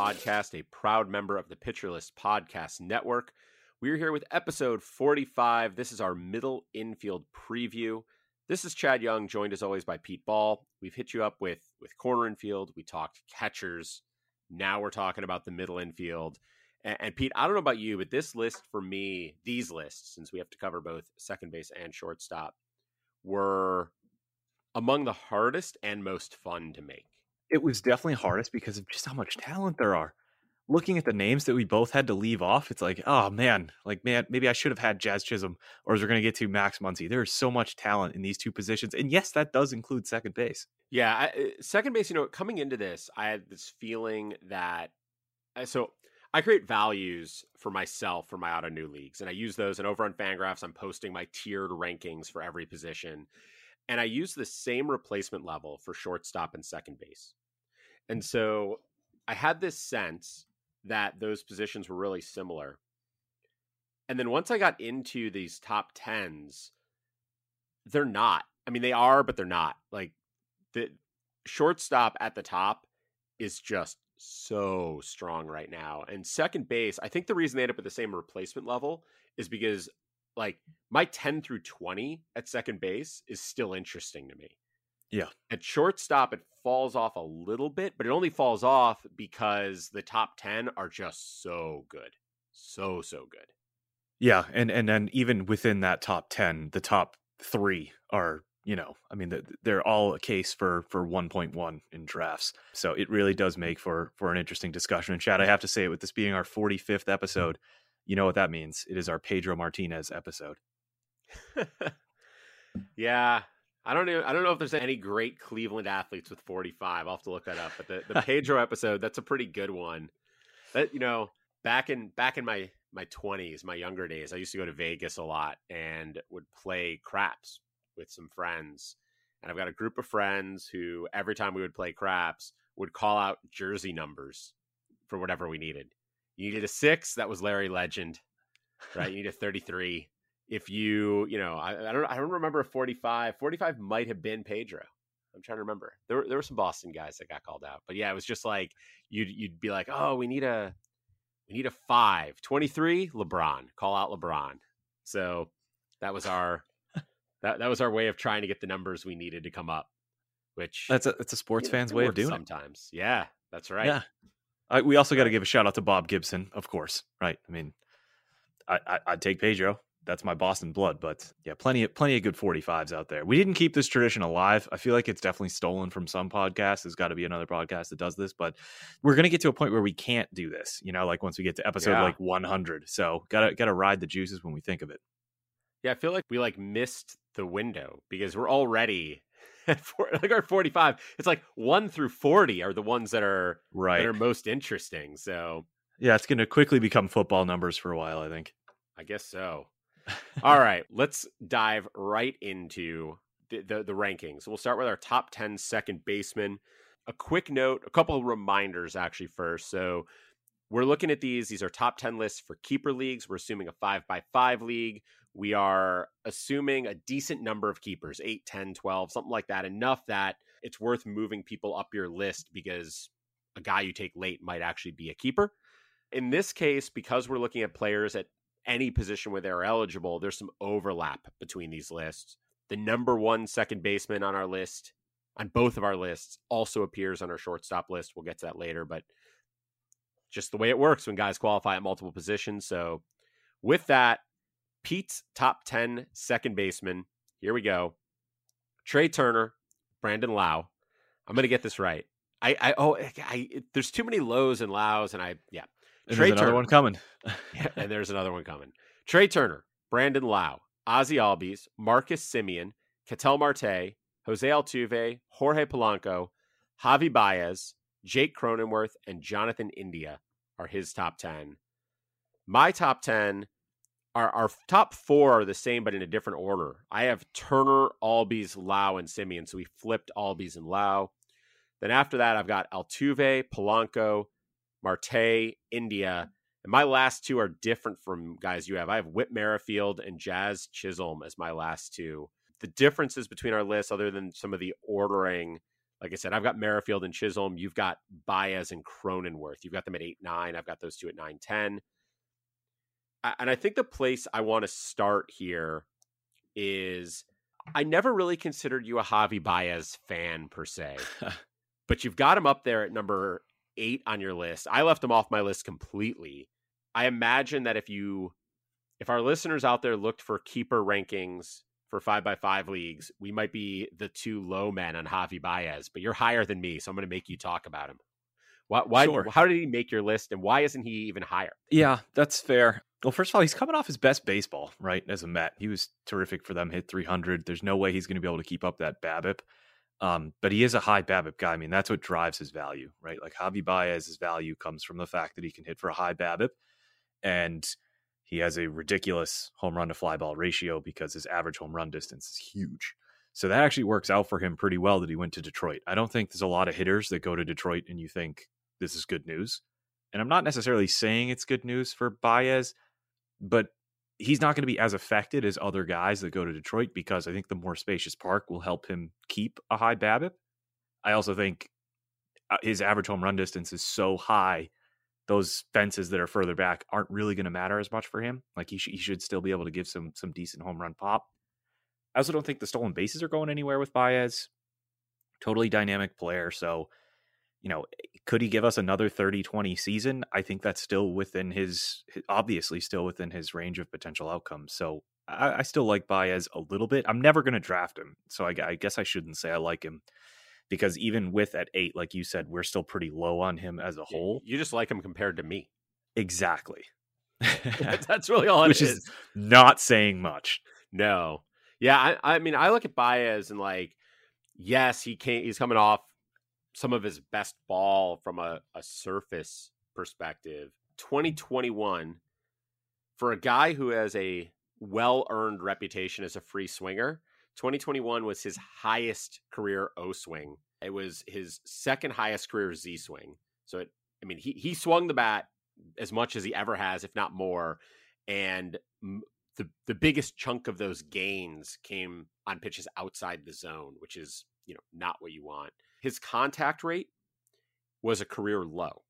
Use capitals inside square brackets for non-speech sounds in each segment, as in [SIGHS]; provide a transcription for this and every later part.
podcast, a proud member of the Pitcher List Podcast Network. We're here with episode 45. This is our middle infield preview. This is Chad Young, joined as always by Pete Ball. We've hit you up with with corner infield. We talked catchers. Now we're talking about the middle infield. And, and Pete, I don't know about you, but this list for me, these lists, since we have to cover both second base and shortstop, were among the hardest and most fun to make. It was definitely hardest because of just how much talent there are. Looking at the names that we both had to leave off, it's like, oh man, like man, maybe I should have had Jazz Chisholm, or as we're going to get to Max Muncy. There is so much talent in these two positions, and yes, that does include second base. Yeah, I, uh, second base. You know, coming into this, I had this feeling that uh, so I create values for myself for my Ottoneu leagues, and I use those. And over on Fangraphs, I'm posting my tiered rankings for every position, and I use the same replacement level for shortstop and second base. And so I had this sense that those positions were really similar. And then once I got into these top tens, they're not. I mean, they are, but they're not. Like the shortstop at the top is just so strong right now. And second base, I think the reason they end up at the same replacement level is because like my 10 through 20 at second base is still interesting to me. Yeah. At shortstop, it falls off a little bit, but it only falls off because the top 10 are just so good. So, so good. Yeah. And, and then even within that top 10, the top three are you know, I mean, they're all a case for for 1.1 in drafts. So it really does make for for an interesting discussion. And Chad, I have to say, with this being our 45th episode, you know what that means? It is our Pedro Martinez episode. [LAUGHS] yeah, I don't know. I don't know if there's any great Cleveland athletes with 45. I'll have to look that up. But the, the [LAUGHS] Pedro episode, that's a pretty good one. That you know, back in back in my my 20s, my younger days, I used to go to Vegas a lot and would play craps with some friends. And I've got a group of friends who every time we would play craps would call out jersey numbers for whatever we needed. You needed a six, that was Larry Legend, right? You need a 33. If you, you know, I, I, don't I don't remember a 45. 45 might have been Pedro. I'm trying to remember. There were, there were some Boston guys that got called out. But yeah, it was just like you'd you'd be like, "Oh, we need a we need a 5. 23, LeBron. Call out LeBron." So that was our that that was our way of trying to get the numbers we needed to come up. Which that's a that's a sports you know, fan's way of doing sometimes. it. Sometimes, yeah, that's right. Yeah, I, we also got to give a shout out to Bob Gibson, of course. Right? I mean, I, I I'd take Pedro. That's my Boston blood, but yeah, plenty of plenty of good 45s out there. We didn't keep this tradition alive. I feel like it's definitely stolen from some podcasts. There's got to be another podcast that does this, but we're gonna get to a point where we can't do this. You know, like once we get to episode yeah. like 100. So gotta gotta ride the juices when we think of it. Yeah, I feel like we like missed the window because we're already [LAUGHS] at like our 45. It's like 1 through 40 are the ones that are right that are most interesting. So, yeah, it's going to quickly become football numbers for a while, I think. I guess so. All right, let's dive right into the, the, the rankings. We'll start with our top 10 second baseman. A quick note, a couple of reminders actually first. So, we're looking at these. These are top 10 lists for keeper leagues. We're assuming a five by five league. We are assuming a decent number of keepers 8, 10, 12, something like that. Enough that it's worth moving people up your list because a guy you take late might actually be a keeper. In this case, because we're looking at players at any position where they're eligible, there's some overlap between these lists. The number one second baseman on our list, on both of our lists, also appears on our shortstop list. We'll get to that later, but just the way it works when guys qualify at multiple positions. So, with that, Pete's top 10 second baseman. Here we go. Trea Turner, Brandon Lowe. I'm going to get this right. I, I, oh, I, there's too many lows and lows, and I, yeah. And another Turner. one coming. [LAUGHS] yeah, and there's another one coming. Trea Turner, Brandon Lowe, Ozzie Albies, Marcus Semien, Ketel Marte, Jose Altuve, Jorge Polanco, Javy Baez, Jake Cronenworth, and Jonathan India are his top 10. My top 10 our our top four are the same, but in a different order. I have Turner, Albies, Lowe, and Semien. So we flipped Albies and Lowe. Then after that, I've got Altuve, Polanco, Marte, India. And my last two are different from guys you have. I have Whit Merrifield and Jazz Chisholm as my last two. The differences between our lists, other than some of the ordering, like I said, I've got Merrifield and Chisholm. You've got Baez and Cronenworth. You've got them at 8 9. I've got those two at 9 10. And I think the place I want to start here is I never really considered you a Javy Baez fan per se, [LAUGHS] but you've got him up there at number eight on your list. I left him off my list completely. I imagine that if you, if our listeners out there looked for keeper rankings for five by five leagues, we might be the two low men on Javy Baez, but you're higher than me, so I'm going to make you talk about him. Why? why sure. How did he make your list, and why isn't he even higher? Yeah, that's fair. Well, first of all, he's coming off his best baseball, right? As a Met, he was terrific for them. Hit 300. There's no way he's going to be able to keep up that BABIP. Um, but he is a high BABIP guy. I mean, that's what drives his value, right? Like Javy Baez's value comes from the fact that he can hit for a high BABIP, and he has a ridiculous home run to fly ball ratio because his average home run distance is huge. So that actually works out for him pretty well that he went to Detroit. I don't think there's a lot of hitters that go to Detroit and you think this is good news. And I'm not necessarily saying it's good news for Baez but he's not going to be as affected as other guys that go to Detroit because I think the more spacious park will help him keep a high BABIP. I also think uh, his average home run distance is so high; those fences that are further back aren't really going to matter as much for him. Like he, sh- he should still be able to give some some decent home run pop. I also don't think the stolen bases are going anywhere with Baez. Totally dynamic player, so you know, eh, could he give us another 30 20 season? I think that's still within his, obviously, still within his range of potential outcomes. So I, I still like Baez a little bit. I'm never going to draft him. So I, I, guess I shouldn't say I like him because even with at eight, like you said, we're still pretty low on him as a whole. You just like him compared to me. Exactly. [LAUGHS] [LAUGHS] that's really all Which is. is not saying much. No. Yeah. I, I mean, I look at Baez and like, yes, he can't, he's coming off some of his best ball from a, a surface perspective. 2021 for a guy who has a well earned reputation as a free swinger. 2021 was his highest career O swing. It was his second highest career Z swing. So it, I mean, he he swung the bat as much as he ever has, if not more. And the the biggest chunk of those gains came on pitches outside the zone, which is you know not what you want his contact rate was a career low.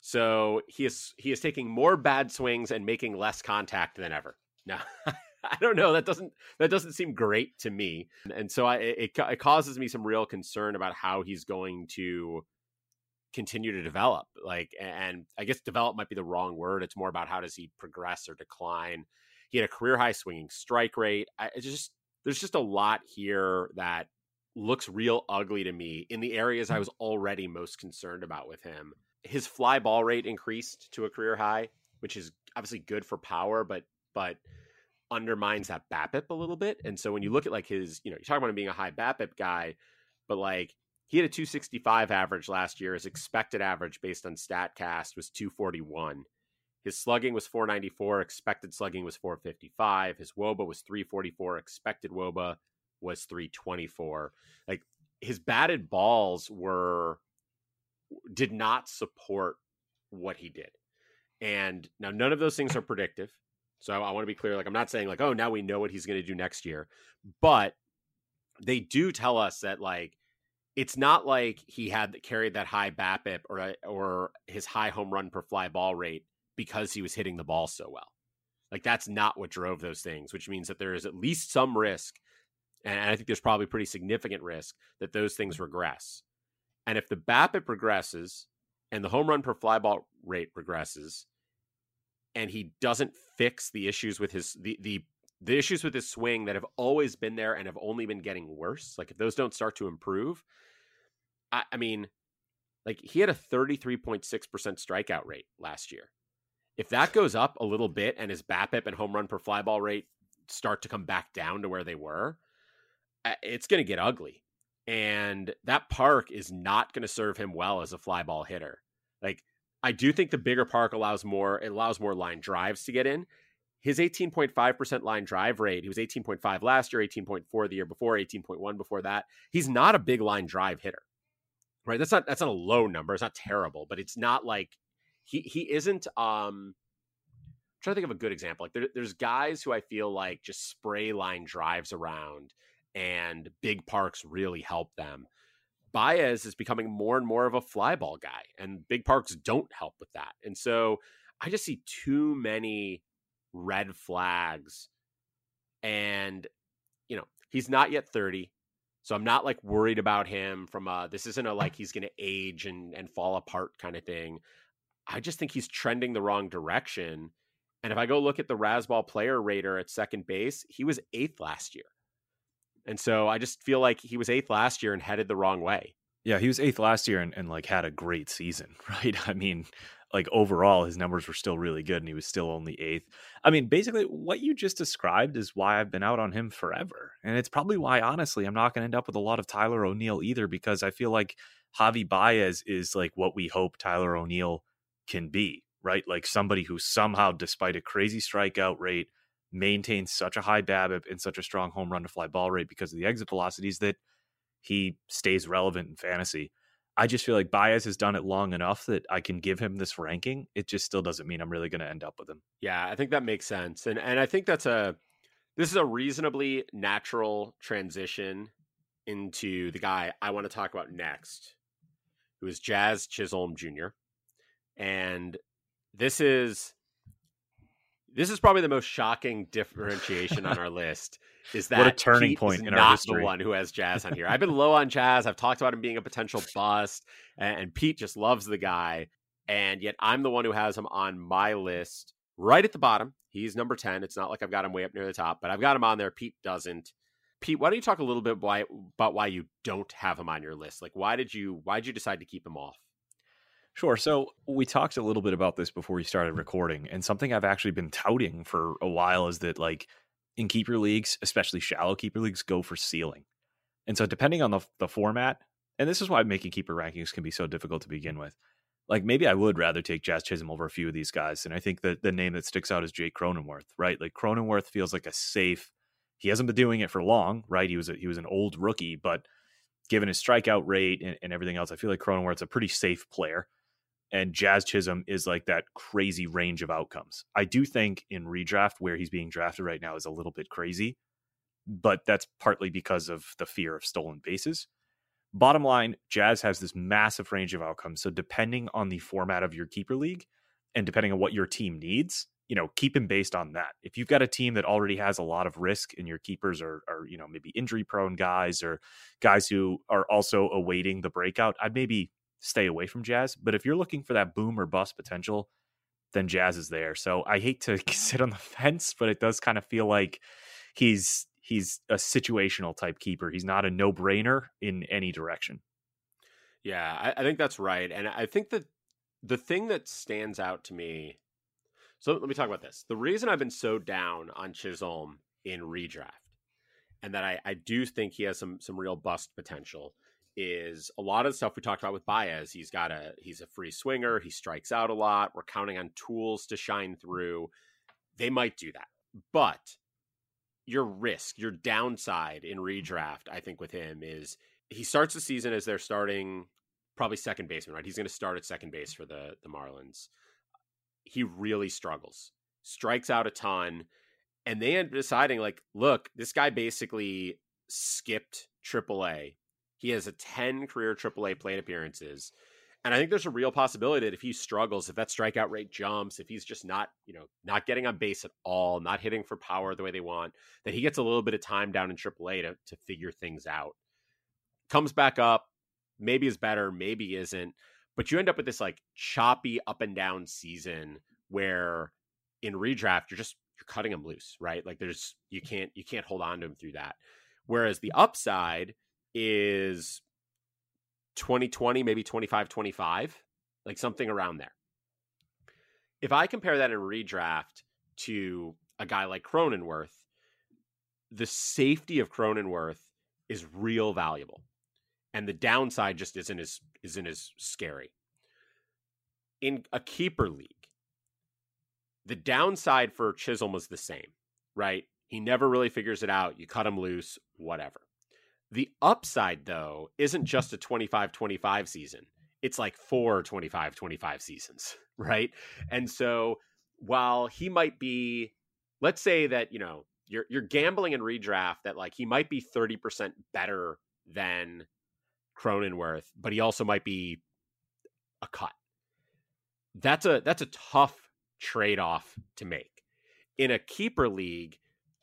So he is he is taking more bad swings and making less contact than ever. Now, [LAUGHS] I don't know. That doesn't that doesn't seem great to me, and so I, it it causes me some real concern about how he's going to continue to develop. Like, and I guess develop might be the wrong word. It's more about how does he progress or decline. He had a career high swinging strike rate. I just there's just a lot here that looks real ugly to me in the areas I mm. was already most concerned about with him. His fly ball rate increased to a career high, which is obviously good for power, but but undermines that BABIP a little bit. And so when you look at like his, you know, you're talking about him being a high BABIP guy, but like he had a 265 average last year. His expected average based on StatCast was 241. His slugging was 494. Expected slugging was 455. His WOBA was 344. Expected WOBA was 324. Like his batted balls were did not support what he did. And now none of those things are predictive. So I want to be clear like I'm not saying like oh now we know what he's going to do next year, but they do tell us that like it's not like he had carried that high BABIP or uh, or his high home run per fly ball rate because he was hitting the ball so well. Like that's not what drove those things, which means that there is at least some risk and I think there's probably pretty significant risk that those things regress. And if the BABIP progresses and the home run per fly ball rate progresses, and he doesn't fix the issues with his the the the issues with his swing that have always been there and have only been getting worse, like if those don't start to improve, I, I mean, like he had a 33.6% strikeout rate last year. If that goes up a little bit and his BABIP and home run per fly ball rate start to come back down to where they were, it's going to get ugly. And that park is not going to serve him well as a fly ball hitter. Like I do think the bigger park allows more it allows more line drives to get in. His 18.5% line drive rate, he was 18.5 last year, 18.4 the year before, 18.1 before that. He's not a big line drive hitter. Right? That's not that's not a low number. It's not terrible, but it's not like he he isn't um I'm trying to think of a good example. Like there, there's guys who I feel like just spray line drives around and big parks really help them. Baez is becoming more and more of a fly ball guy, and big parks don't help with that. And so I just see too many red flags. And, you know, he's not yet 30. So I'm not like worried about him from uh this isn't a like he's gonna age and and fall apart kind of thing. I just think he's trending the wrong direction. And if I go look at the Razzball player rater at second base, he was eighth last year. And so I just feel like he was eighth last year and headed the wrong way. Yeah, he was eighth last year and, and like had a great season, [LAUGHS] right? I mean, like overall his numbers were still really good and he was still only eighth. I mean, basically what you just described is why I've been out on him forever. And it's probably why honestly I'm not going to end up with a lot of Tyler O'Neill either because I feel like Javy Baez is like what we hope Tyler O'Neill can be, right? Like somebody who somehow despite a crazy strikeout rate maintains such a high BABIP and such a strong home run to fly ball rate because of the exit velocities that he stays relevant in fantasy. I just feel like Baez has done it long enough that I can give him this ranking. It just still doesn't mean I'm really going to end up with him. Yeah, I think that makes sense. And and I think that's a this is a reasonably natural transition into the guy I want to talk about next, who is Jazz Chisholm Jr. And this is this is probably the most shocking differentiation on our list is that what a turning Pete point is in not our history. the one who has Jazz on here. I've been [LAUGHS] low on Jazz. I've talked about him being a potential bust, and, and Pete just loves the guy. And yet I'm the one who has him on my list right at the bottom. He's number 10. It's not like I've got him way up near the top, but I've got him on there. Pete doesn't. Pete, why don't you talk a little bit why, about why you don't have him on your list? Like, why did you why did you decide to keep him off? Sure. So we talked a little bit about this before we started recording, and something I've actually been touting for a while is that like in keeper leagues, especially shallow keeper leagues, go for ceiling. And so depending on the the format, and this is why making keeper rankings can be so difficult to begin with. Like maybe I would rather take Jazz Chisholm over a few of these guys, and I think that the name that sticks out is Jake Cronenworth, right? Like Cronenworth feels like a safe. He hasn't been doing it for long, right? He was a, he was an old rookie, but given his strikeout rate and, and everything else, I feel like Cronenworth's a pretty safe player and Jazz Chisholm is like that crazy range of outcomes. I do think in redraft where he's being drafted right now is a little bit crazy, but that's partly because of the fear of stolen bases. Bottom line, Jazz has this massive range of outcomes. So depending on the format of your keeper league and depending on what your team needs, you know, keep him based on that. If you've got a team that already has a lot of risk and your keepers are are, you know, maybe injury prone guys or guys who are also awaiting the breakout, I'd maybe stay away from Jazz. But if you're looking for that boom or bust potential, then Jazz is there. So I hate to [LAUGHS] sit on the fence, but it does kind of feel like he's he's a situational type keeper. He's not a no brainer in any direction. Yeah, I, I think that's right, and I think that the thing that stands out to me. So let me talk about this. The reason I've been so down on Chisholm in redraft, and that I, I do think he has some some real bust potential, is a lot of the stuff we talked about with Baez. He's got a he's a free swinger. He strikes out a lot. We're counting on tools to shine through. They might do that, but your risk, your downside in redraft, I think with him is he starts the season as they're starting probably second baseman, right? He's going to start at second base for the the Marlins. He really struggles, strikes out a ton, and they end up deciding like, look, this guy basically skipped AAA he has a 10 career AAA plate appearances. And I think there's a real possibility that if he struggles, if that strikeout rate jumps, if he's just not, you know, not getting on base at all, not hitting for power the way they want, that he gets a little bit of time down in AAA to, to figure things out. Comes back up, maybe is better, maybe isn't. But you end up with this like choppy up and down season where in redraft you're just you're cutting him loose, right? Like there's you can't you can't hold on to him through that. Whereas the upside is 2020, maybe 25 25, like something around there. If I compare that in redraft to a guy like Cronenworth, the safety of Cronenworth is real valuable. And the downside just isn't as isn't as scary. In a keeper league, the downside for Chisholm was the same, right? He never really figures it out. You cut him loose, whatever. The upside, though, isn't just a 25 25 season. it's like four 25 25 seasons, [LAUGHS] right? And so while he might be, let's say that, you know, you're you're gambling in redraft that like he might be 30% better than Cronenworth, but he also might be a cut. That's a that's a tough trade-off to make. In a keeper league,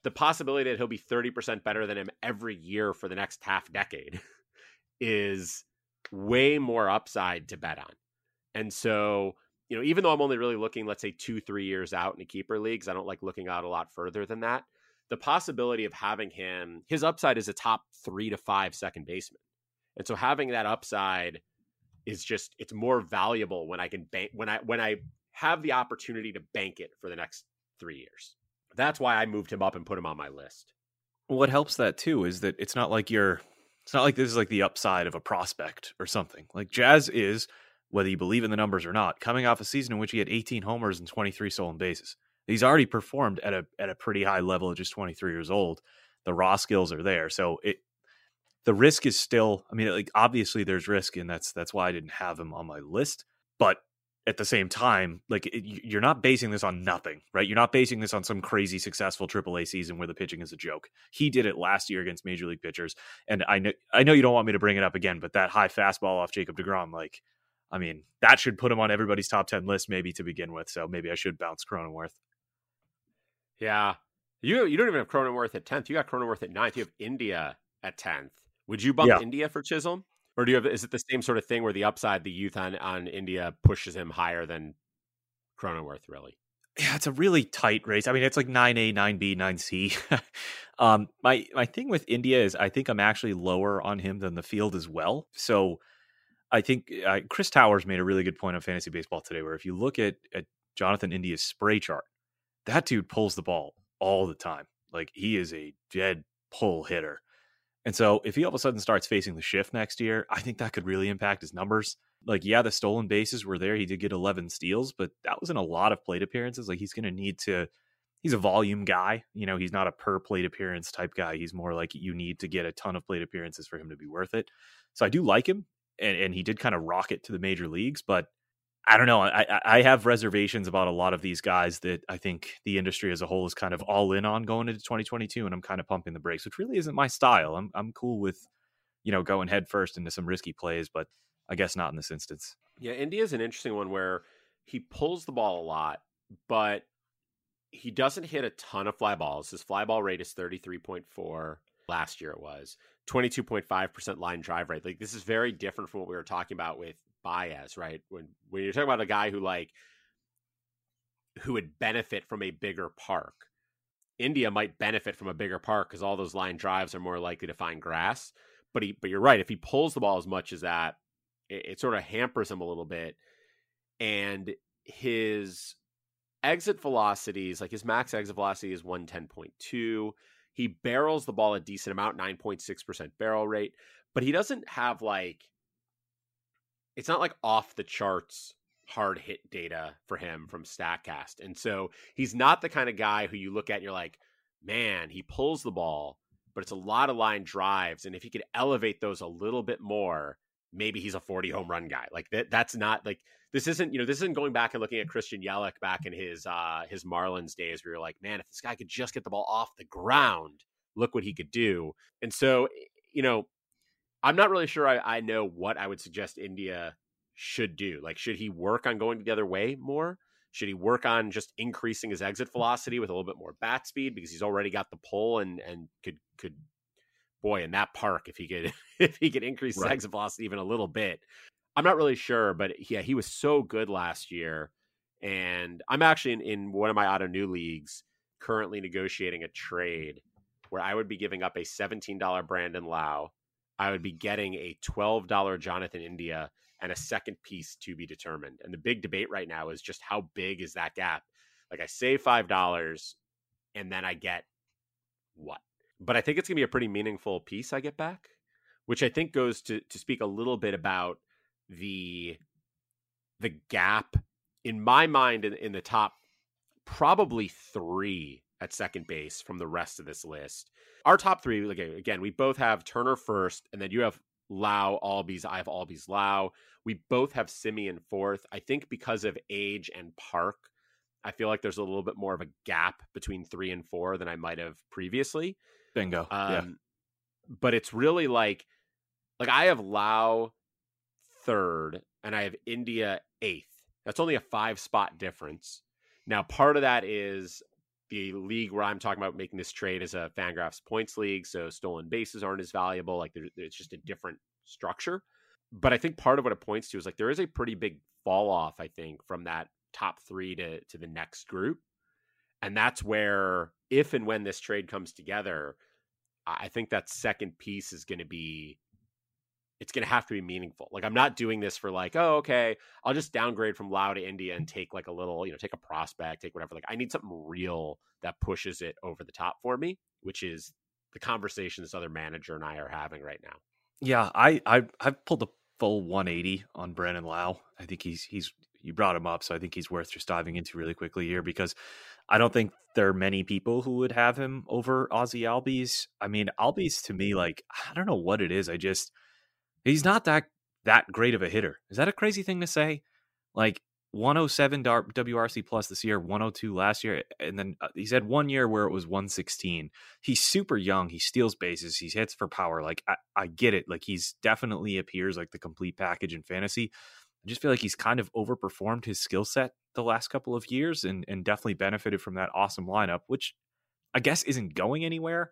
the possibility that he'll be 30% better than him every year for the next half decade [LAUGHS] is way more upside to bet on. And so, you know, even though I'm only really looking, let's say, two, three years out in a keeper leagues, I don't like looking out a lot further than that. The possibility of having him, his upside is a top three to five second baseman. And so having that upside is just it's more valuable when I can bank when I when I have the opportunity to bank it for the next three years. That's why I moved him up and put him on my list. What helps that too is that it's not like you're it's not like this is like the upside of a prospect or something. Like Jazz is, whether you believe in the numbers or not, coming off a season in which he had 18 homers and 23 stolen bases. He's already performed at a at a pretty high level at just 23 years old. The raw skills are there, so it the risk is still. I mean, like obviously there's risk, and that's that's why I didn't have him on my list. But at the same time, like it, you're not basing this on nothing, right? You're not basing this on some crazy successful AAA season where the pitching is a joke. He did it last year against major league pitchers, and I know I know you don't want me to bring it up again, but that high fastball off Jacob Degrom, like, I mean, that should put him on everybody's top ten list maybe to begin with. So maybe I should bounce Cronenworth. Yeah, you you don't even have Cronenworth at tenth. You got Cronenworth at ninth. You have India at tenth. Would you bump yeah. India for Chisholm? Or do you have is it the same sort of thing where the upside, the youth on on India pushes him higher than Cronenworth really? Yeah, it's a really tight race. I mean, it's like nine A, nine B, nine C. [LAUGHS] um, my my thing with India is I think I'm actually lower on him than the field as well. So I think uh, Chris Towers made a really good point on fantasy baseball today, where if you look at at Jonathan India's spray chart, that dude pulls the ball all the time. Like he is a dead pull hitter. And so if he all of a sudden starts facing the shift next year, I think that could really impact his numbers. Like, yeah, the stolen bases were there. He did get 11 steals, but that was in a lot of plate appearances. Like, he's going to need to, he's a volume guy. You know, he's not a per plate appearance type guy. He's more like you need to get a ton of plate appearances for him to be worth it. So I do like him. And, and he did kind of rocket to the major leagues, but I don't know. I, I have reservations about a lot of these guys that I think the industry as a whole is kind of all in on going into 2022, and I'm kind of pumping the brakes, which really isn't my style. I'm I'm cool with, you know, going head first into some risky plays, but I guess not in this instance. Yeah, India is an interesting one where he pulls the ball a lot, but he doesn't hit a ton of fly balls. His fly ball rate is 33.4. Last year it was 22.5% line drive rate. Like this is very different from what we were talking about with Baez, right? When when you're talking about a guy who like who would benefit from a bigger park. India might benefit from a bigger park because all those line drives are more likely to find grass. But he, but you're right. If he pulls the ball as much as that, it, it sort of hampers him a little bit. And his exit velocities, like his max exit velocity is 110.2. He barrels the ball a decent amount, 9.6% barrel rate, but he doesn't have like it's not like off the charts hard hit data for him from StatCast. And so he's not the kind of guy who you look at and you're like, man, he pulls the ball, but it's a lot of line drives. And if he could elevate those a little bit more, maybe he's a 40 home run guy. Like that, that's not like this isn't, you know, this isn't going back and looking at Christian Yelich back in his uh his Marlins days where you're like, man, if this guy could just get the ball off the ground, look what he could do. And so, you know, I'm not really sure I, I know what I would suggest India should do. Like, should he work on going the other way more? Should he work on just increasing his exit mm. velocity with a little bit more bat speed because he's already got the pull and and could could boy in that park if he could [LAUGHS] if he could increase right. his exit velocity even a little bit. I'm not really sure, but yeah, he was so good last year. And I'm actually in, in one of my Ottoneu leagues currently negotiating a trade where I would be giving up a $17 Brandon Lowe I would be getting a $12 Jonathan India and a second piece to be determined. And the big debate right now is just how big is that gap? Like I save $5 and then I get what? But I think it's going to be a pretty meaningful piece I get back, which I think goes to to speak a little bit about the the gap in my mind in, in the top probably 3 at second base from the rest of this list. Our top three, again, we both have Turner first, and then you have Lowe, Albies. I have Albies, Lowe. We both have Semien fourth. I think because of age and park, I feel like there's a little bit more of a gap between three and four than I might have previously. Bingo. Um, yeah. But it's really like, like I have Lowe third and I have India eighth. That's only a five spot difference. Now, part of that is the league where I'm talking about making this trade is a Fangraphs points league, so stolen bases aren't as valuable. Like it's just a different structure. But I think part of what it points to is like there is a pretty big fall off. I think from that top three to to the next group, and that's where if and when this trade comes together, I think that second piece is going to be it's going to have to be meaningful. Like I'm not doing this for like, oh, okay, I'll just downgrade from Lowe to India and take like a little, you know, take a prospect, take whatever. Like I need something real that pushes it over the top for me, which is the conversation this other manager and I are having right now. Yeah, I I I've pulled the full 180 on Brandon Lowe. I think he's he's you brought him up, so I think he's worth just diving into really quickly here because I don't think there are many people who would have him over Ozzie Albies. I mean, Albies to me, like I don't know what it is. I just He's not that that great of a hitter. Is that a crazy thing to say? Like 107 WRC plus this year, 102 last year, and then uh, he's had one year where it was 116. He's super young. He steals bases. He hits for power. Like I, I get it. Like he's definitely appears like the complete package in fantasy. I just feel like he's kind of overperformed his skill set the last couple of years, and and definitely benefited from that awesome lineup, which I guess isn't going anywhere.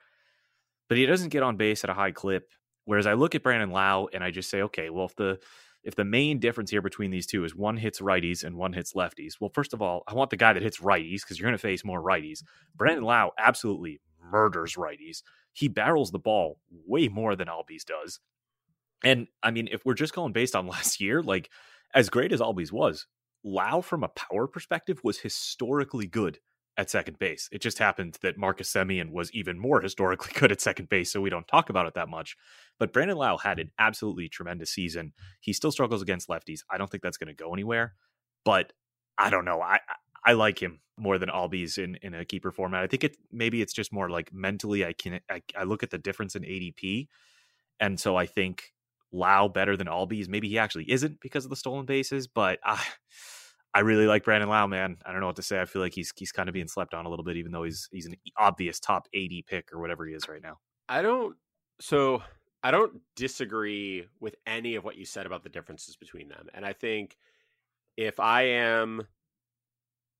But he doesn't get on base at a high clip. Whereas I look at Brandon Lowe and I just say, okay, well, if the if the main difference here between these two is one hits righties and one hits lefties, well, first of all, I want the guy that hits righties because you're going to face more righties. Brandon Lowe absolutely murders righties. He barrels the ball way more than Albies does. And I mean, if we're just going based on [LAUGHS] last year, like as great as Albies was, Lowe from a power perspective was historically good at second base. It just happened that Marcus Semien was even more [LAUGHS] historically good at second base, so we don't talk about it that much. But Brandon Lowe had an absolutely tremendous season. He still struggles against lefties. I don't think that's going to go anywhere, but I don't know. I I like him more than Albies in in a keeper format. I think it maybe it's just more like mentally. I can I, I look at the difference in ADP, and so I think Lowe better than Albies. Maybe he actually isn't because of the stolen bases, but I. I really like Brandon Lowe, man. I don't know what to say. I feel like he's he's kind of being slept on a little bit, even though he's he's an obvious top 80 pick or whatever he is right now. I don't. So I don't disagree with any of what you said about the differences between them, and I think if I am,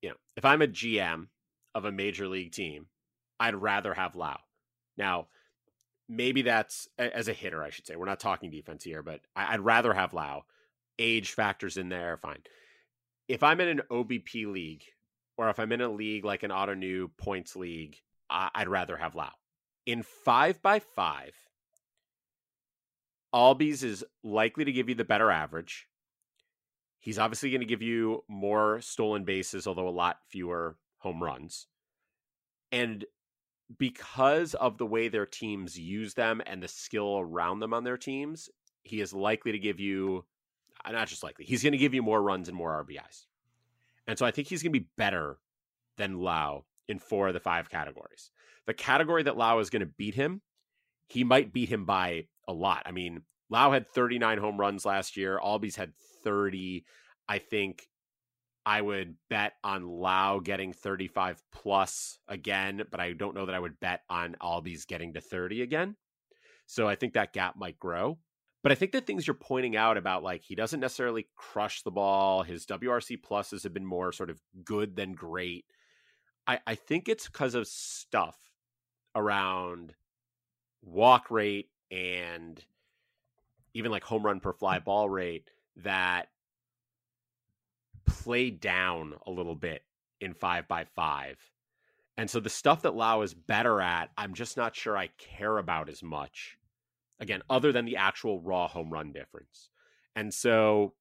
you know, if I'm a GM of a major league team, I'd rather have Lowe. Now, maybe that's as a hitter, I should say. We're not talking defense here, but I'd rather have Lowe. Age factors in there, fine if I'm in an OBP league or if I'm in a league like an Ottoneu points league, I- I'd rather have Lowe. In five by five, Albies is likely to give you the better average. He's obviously going to give you more stolen bases, although a lot fewer home runs. And because of the way their teams use them and the skill around them on their teams, he is likely to give you Uh, not just likely, he's going to give you more runs and more RBIs. And so I think he's going to be better than Lowe in four of the five categories. The category that Lowe is going to beat him, he might beat him by a lot. I mean, Lowe had 39 home runs last year. Albies had 30. I think I would bet on Lowe getting 35 plus again, but I don't know that I would bet on Albies getting to 30 again. So I think that gap might grow. But I think the things you're pointing out about like he doesn't necessarily crush the ball, his WRC pluses have been more sort of good than great. I, I think it's because of stuff around walk rate and even like home run per fly ball rate that play down a little bit in five by five. And so the stuff that Lowe is better at, I'm just not sure I care about as much again, other than the actual raw home run difference. And so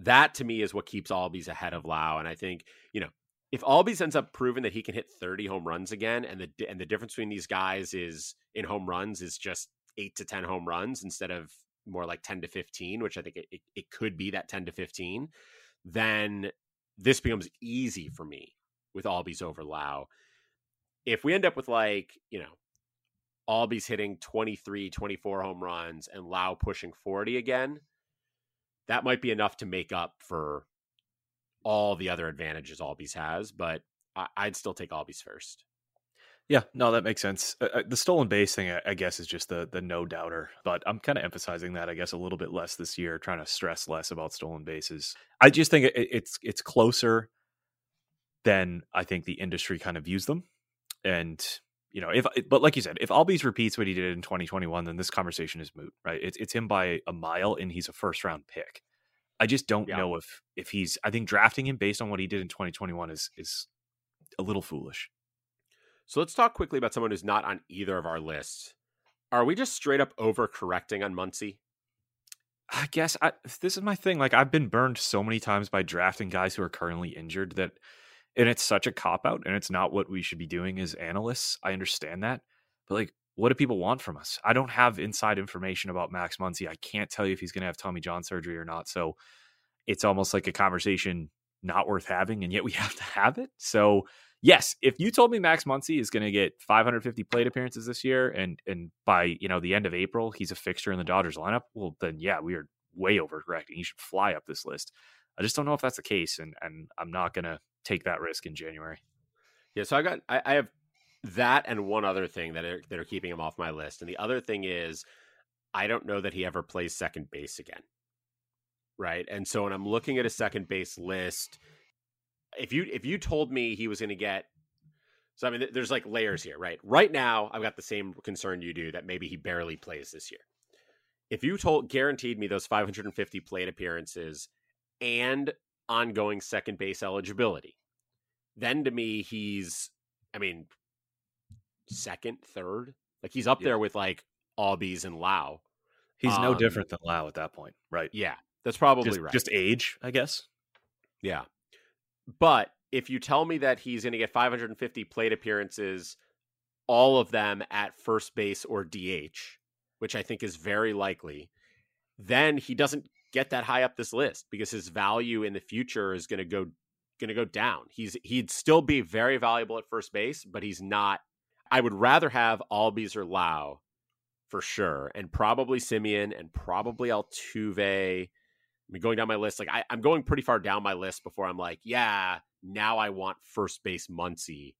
that to me is what keeps Albies ahead of Lowe. And I think, you know, if Albies ends up proving that he can hit 30 home runs again, and the and the difference between these guys is in home runs is just eight to 10 home runs instead of more like 10 to 15, which I think it, it, it could be that 10 to 15, then this becomes easy for me with Albies over Lowe. If we end up with like, you know, Albies hitting 23, 24 home runs and Lowe pushing 40 again, that might be enough to make up for all the other advantages Albies has. But I- would still take Albies first. Yeah, no, that makes sense. Uh, uh the stolen base thing, I, I guess, is just the the no doubter. But I'm kind of emphasizing that, I guess, a little bit less this year, trying to stress less about stolen bases. I just think it, it's it's closer than I think the industry kind of views them. And you know, if but like you said, if Albies repeats what he did in 2021, then this conversation is moot, right? It's it's him by a mile, and he's a first round pick. I just don't yeah. know if if he's. I think drafting him based on what he did in 2021 is is a little foolish. So let's talk quickly about someone who's not on either of our lists. Are we just straight up overcorrecting on Muncy? I guess I, this is my thing. Like I've been burned so many times by drafting guys who are currently injured that, and it's such a cop out, and it's not what we should be doing as analysts. I understand that, but like, what do people want from us? I don't have inside information about Max Muncy. I can't tell you if he's going to have Tommy John surgery or not. So it's almost like a conversation not worth having, and yet we [LAUGHS] have to have it. So yes, if you told me Max Muncy is going to get 550 plate appearances this year, and and by you know the end of April he's a fixture in the Dodgers lineup, well then yeah, we are way overcorrecting. He should fly up this list. I just don't know if that's the case, and and I'm not going to take that risk in January. Yeah, so I got I, I have that and one other thing that are that are keeping him off my list, and the other thing is I don't know that he ever plays second base again. Right. And so when I'm looking at a second base list, if you if you told me he was going to get so I mean there's like layers here, right? Right now I've got the same concern you do that maybe he barely plays this year. If you told guaranteed me those 550 plate appearances and ongoing second base eligibility, then to me he's I mean second, third, like he's up yeah. there with like Albies and Lowe. He's um, no different than Lowe at that point, right? Yeah, that's probably just, right. Just age, I guess. Yeah. But if you tell me that he's going to get 550 plate appearances, all of them at first base or DH, which I think is very likely, then he doesn't get that high up this list because his value in the future is going to go going to go down. He's he'd still be very valuable at first base, but he's not. I would rather have Albies or Lowe for sure, and probably Semien, and probably Altuve I mean, going down my list, like I, am going pretty far down my list before I'm like, yeah, now I want first base Muncy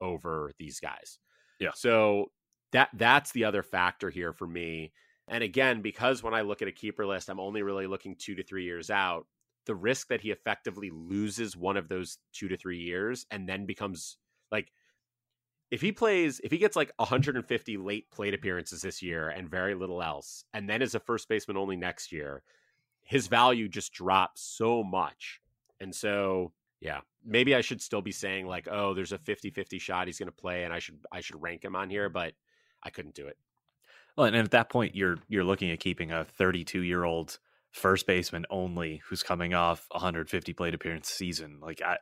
over these guys. Yeah. So that that's the other factor here for me. And again, because when I look at a keeper list, I'm only really looking two to three years out. The risk that he effectively loses one of those two to three years and then becomes like if he plays, if he gets like 150 late plate appearances this year and very little else, and then is a first baseman only next year, his value just drops so much. And so, yeah, maybe I should still be saying like, oh, there's a 50-50 shot he's going to play and I should I should rank him on here, but I couldn't do it. Well, and at that point you're you're looking at keeping a 32-year-old first baseman only who's coming off 150 plate appearance season. Like I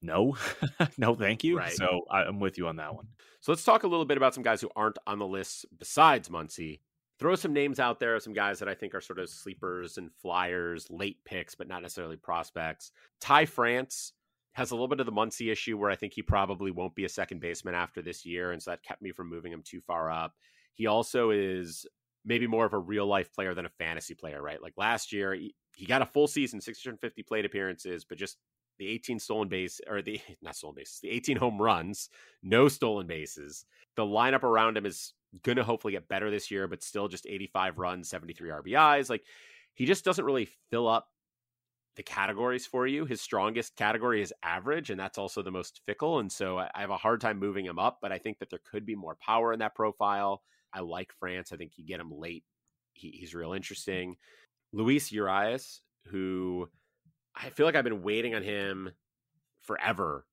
no, [LAUGHS] no, thank you. Right. So I'm with you on that one. So let's talk a little bit about some guys who aren't on the list besides Muncy throw some names out there, of some guys that I think are sort of sleepers and flyers, late picks, but not necessarily prospects. Ty France has a little bit of the Muncy issue where I think he probably won't be a second baseman after this year. And so that kept me from moving him too far up. He also is maybe more of a real life player than a fantasy player, right? Like last year, he, he got a full season, 650 plate appearances, but just the 18 stolen base or the [LAUGHS] not stolen bases, the 18 home runs, no stolen bases. The lineup around him is going to hopefully get better this year, but still just 85 runs, 73 RBIs. Like he just doesn't really fill up the categories for you. His strongest category is average, and that's also the most fickle. And so I have a hard time moving him up, but I think that there could be more power in that profile. I like France. I think you get him late. He, he's real mm. interesting. Luis Urias, who I feel like I've been waiting on him forever.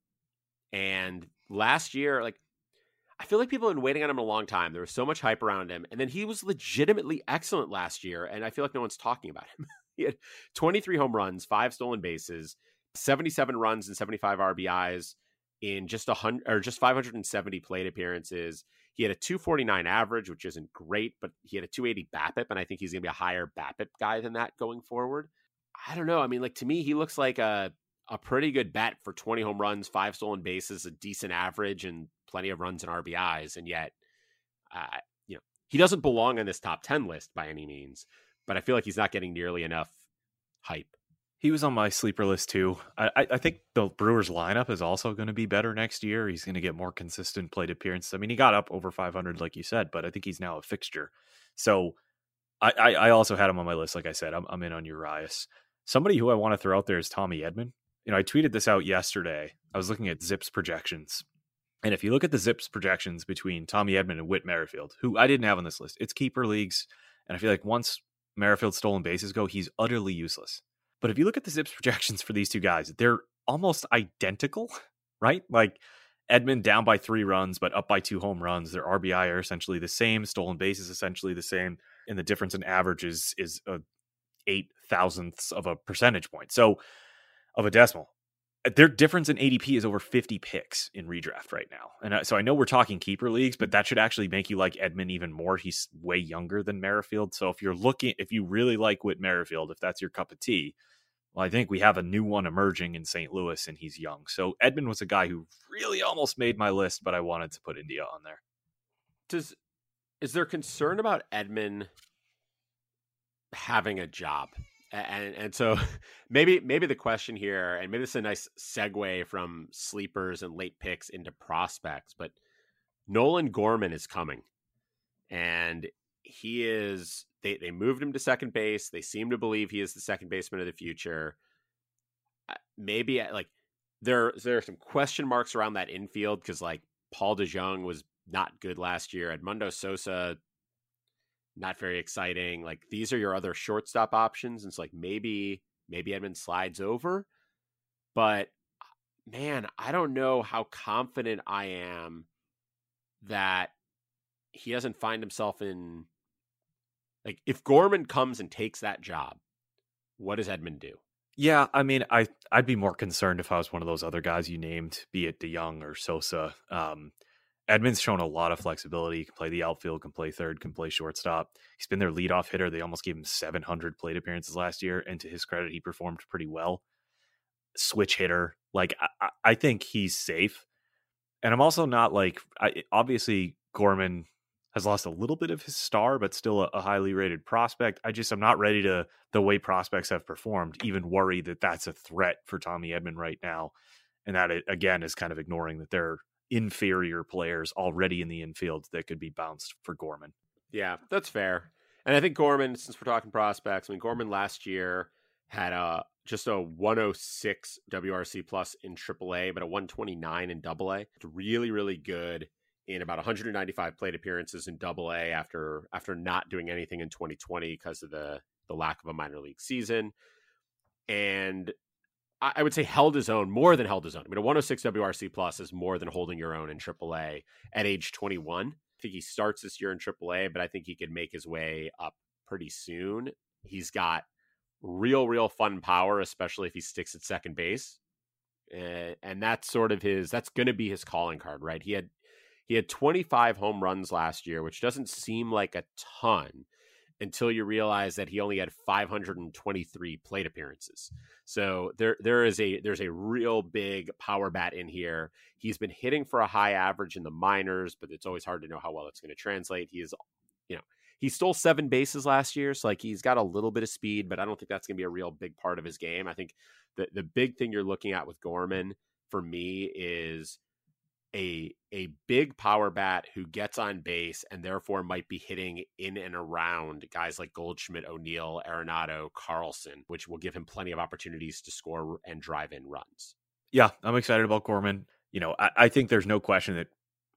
And last year, like I feel like people have been waiting on him a long time. There was so much hype around him. And then he was legitimately excellent last year. And I feel like no one's talking about him. [LAUGHS] he had 23 home runs, five stolen bases, 77 runs, and 75 RBIs in just a hundred or just 570 plate appearances. He had a 249 average, which isn't great, but he had a 280 BABIP, and I think he's going to be a higher BABIP guy than that going forward. I don't know. I mean, like to me, he looks like a a pretty good bet for 20 home runs, five stolen bases, a decent average, and plenty of runs and RBIs. And yet, I, you know, he doesn't belong on this top 10 list by any means, but I feel like he's not getting nearly enough hype. He was on my sleeper list too. I, I think the Brewers lineup is also going to be better next year. He's going to get more consistent plate appearances. I mean, he got up over 500, like you said, but I think he's now a fixture. So I, I, I also had him on my list. Like I said, I'm, I'm in on Urias. Somebody who I want to throw out there is Tommy Edman. You know, I tweeted this out yesterday. I was looking at Zips projections. And if you look at the Zips projections between Tommy Edman and Whit Merrifield, who I didn't have on this list, it's keeper leagues. And I feel like once Merrifield's stolen bases go, he's utterly useless. But if you look at the Zips projections for these two guys, they're almost identical, [LAUGHS] right? Like Edman down by three runs, but up by two home runs. Their RBI are essentially the same. Stolen bases essentially the same, and the difference in average is is a eight thousandths of a percentage point. So of a decimal. Uh, their difference in ADP is over 50 picks in redraft right now. And so I know we're talking keeper leagues, but that should actually make you like Edman even more. He's way younger than Merrifield. So if you're looking, if you really like Whit Merrifield, if that's your cup of tea, well, I think we have a new one emerging in St. Louis and he's young. So Edman was a guy who really almost made my list, but I wanted to put India on there. Does is there concern about Edman having a job? And and so [LAUGHS] maybe maybe the question here, and maybe this is a nice segue from sleepers and late picks into prospects, but Nolan Gorman is coming. And he is they they moved him to second base. They seem to believe he is the second baseman of the future. Uh, maybe uh, like there there are some question marks around that infield because like Paul DeJong was not good last year. Edmundo Sosa, not very exciting. Like these are your other shortstop options. And it's like maybe maybe Edman slides over, but man, I don't know how confident I am that he doesn't find himself in like if Gorman comes and takes that job, what does Edman do? Yeah, I mean, I I'd be more concerned if I was one of those other guys you named, be it DeJong or Sosa. Um, Edman's shown a lot of flexibility. He can play the outfield, can play third, can play shortstop. He's been their leadoff hitter. They almost gave him 700 plate appearances last year, and to his credit, he performed pretty well. Switch hitter, like I, I think he's safe. And I'm also not like I, obviously Gorman has lost a little bit of his star, but still a, a, highly rated prospect. I just I'm not ready to the way prospects have performed, even worry that that's a threat for Tommy Edman right now, and that it again is kind of ignoring that they're inferior players already in the infield that could be bounced for Gorman. Yeah, that's fair. And I think Gorman, since we're talking prospects, I mean Gorman last year had a just a 106 WRC plus in AAA, but a 129 in AA. It's really, really good in about 195 plate appearances in Double A after after not doing anything in 2020 because of the the lack of a minor league season, and I, I would say held his own more than held his own. I mean, a 106 WRC plus is more than holding your own in Triple A at age 21. I think he starts this year in Triple A, but I think he could make his way up pretty soon. He's got real, real fun power, especially if he sticks at second base. And that's sort of his that's going to be his calling card right he had he had 25 home runs last year, which doesn't seem like a ton until you realize that he only had 523 plate appearances. So there there is a there's a real big power bat in here. He's been hitting for a high average in the minors, but it's always hard to know how well it's going to translate. He is you know, he stole seven bases last year, so like he's got a little bit of speed, but I don't think that's going to be a real big part of his game. I think the the big thing you're looking at with Gorman for me is a a big power bat who gets on base and therefore might be hitting in and around guys like Goldschmidt, O'Neill, Arenado, Carlson, which will give him plenty of opportunities to score and drive in runs. Yeah, I'm excited about Gorman. You know, I, I think there's no question that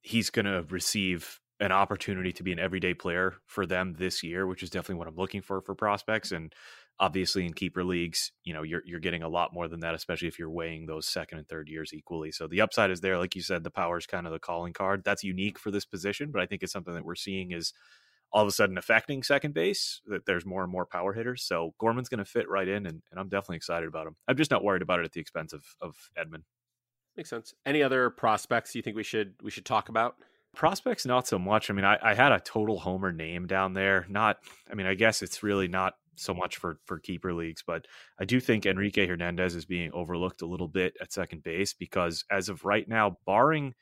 he's going to receive an opportunity to be an everyday player for them this year, which is definitely what I'm looking for for prospects. And obviously in keeper leagues you know you're you're getting a lot more than that especially if you're weighing those second and third years equally. So the upside is there like you said the power is kind of the calling card. That's unique for this position but i think it's something that we're seeing is all of a sudden affecting second base that there's more and more power hitters. So gorman's going to fit right in and, and i'm definitely excited about him. I'm just not worried about it at the expense of of edman makes sense. Any other prospects you think we should we should talk about? Prospects not so much. I mean I, I had a total homer name down there. Not i mean i guess it's really not so much for for keeper leagues, but I do think Enrique Hernandez is being overlooked a little bit at second base because as of right now, barring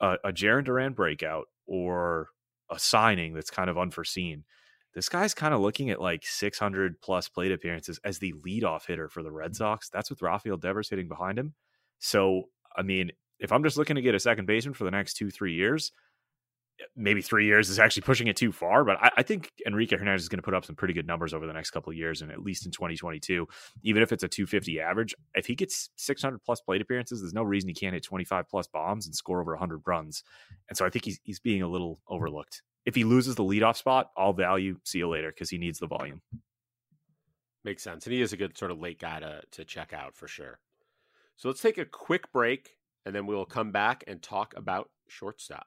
a, a Jarren Duran breakout or a signing that's kind of unforeseen. This guy's kind of looking at like 600 plus plate appearances as the leadoff hitter for the Red mm-hmm. Sox. That's with Rafael Devers hitting behind him. So, I mean, if I'm just looking to get a second baseman for the next two, three years, maybe three years is actually pushing it too far, but I, I think Enrique Hernandez is going to put up some pretty good numbers over the next couple of years, and at least in 2022, even if it's a 250 average, if he gets 600 plus plate appearances, there's no reason he can't hit 25 plus bombs and score over 100 runs. And so I think he's he's being a little overlooked. If he loses the leadoff spot, all value. See you later because he needs the volume. Makes sense, and he is a good sort of late guy to to check out for sure. So let's take a quick break, and then we will come back and talk about shortstop.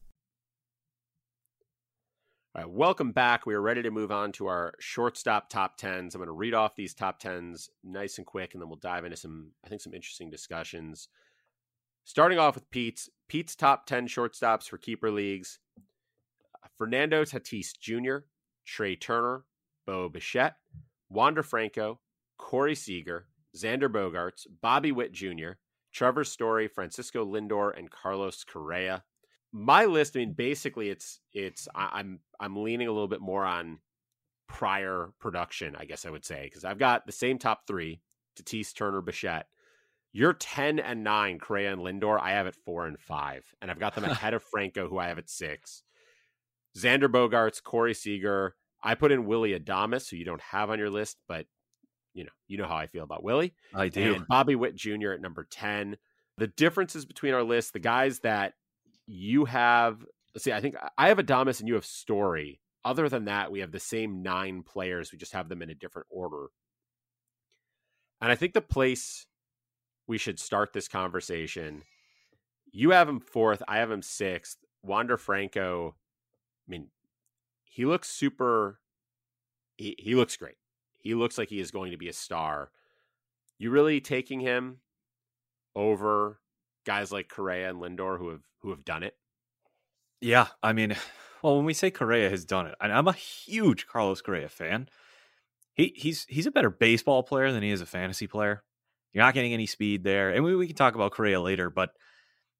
All right, welcome back. We are ready to move on to our shortstop top tens. I'm going to read off these top tens nice and quick, and then we'll dive into some, I think, some interesting discussions. Starting off with Pete's Pete's top ten shortstops for keeper leagues: Fernando Tatis Jr., Trea Turner, Bo Bichette, Wander Franco, Corey Seager, Xander Bogaerts, Bobby Witt Jr., Trevor Story, Francisco Lindor, and Carlos Correa my list, I mean, basically, it's it's I, I'm, I'm leaning a little bit more on prior production, I guess I would say, because I've got the same top three: Tatis, Turner, Bichette. You're ten and nine, Correa and Lindor. I have it four and five, and I've got them [LAUGHS] ahead of Franco, who I have at six. Xander Bogaerts, Corey Seager. I put in Willy Adames, who you don't have on your list, but you know you know how I feel about Willy. I do. And Bobby Witt Jr. at number ten. The differences between our list, the guys that you have see, I think I have Adames and you have Story. Other than that, we have the same nine players. We just have them in a different order. And I think the place we should start this conversation, you have him fourth, I have him sixth. Wander Franco, I mean, he looks super he, he looks great. He looks like he is going to be a star. You really taking him over guys like Correa and Lindor who have who have done it? Yeah, I mean, [SIGHS] well, when we say Correa has done it, and I'm a huge Carlos Correa fan. He he's he's a better baseball player than he is a fantasy player. You're not getting any speed there, and we, we can talk about Correa later, but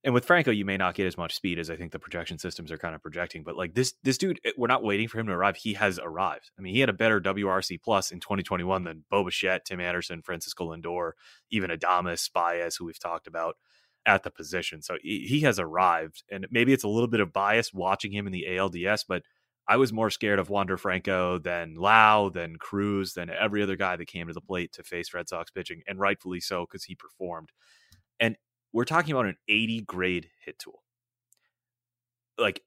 and with Franco, you may not get as much speed as I think the projection systems are kind of projecting. But like this, this dude, eh, we're not waiting for him to arrive. He has arrived. I mean, he had a better WRC plus in 2021 than Bo Tim Anderson, Francisco Lindor, even Adames, Baez, who we've talked about at the position. So he has arrived, and maybe it's a little bit of bias watching him in the ALDS, but I was more scared of Wander Franco than Lowe, than Cruz, than every other guy that came to the plate to face Red Sox pitching, and rightfully so because he performed. And we're talking about an 80 grade hit tool. Like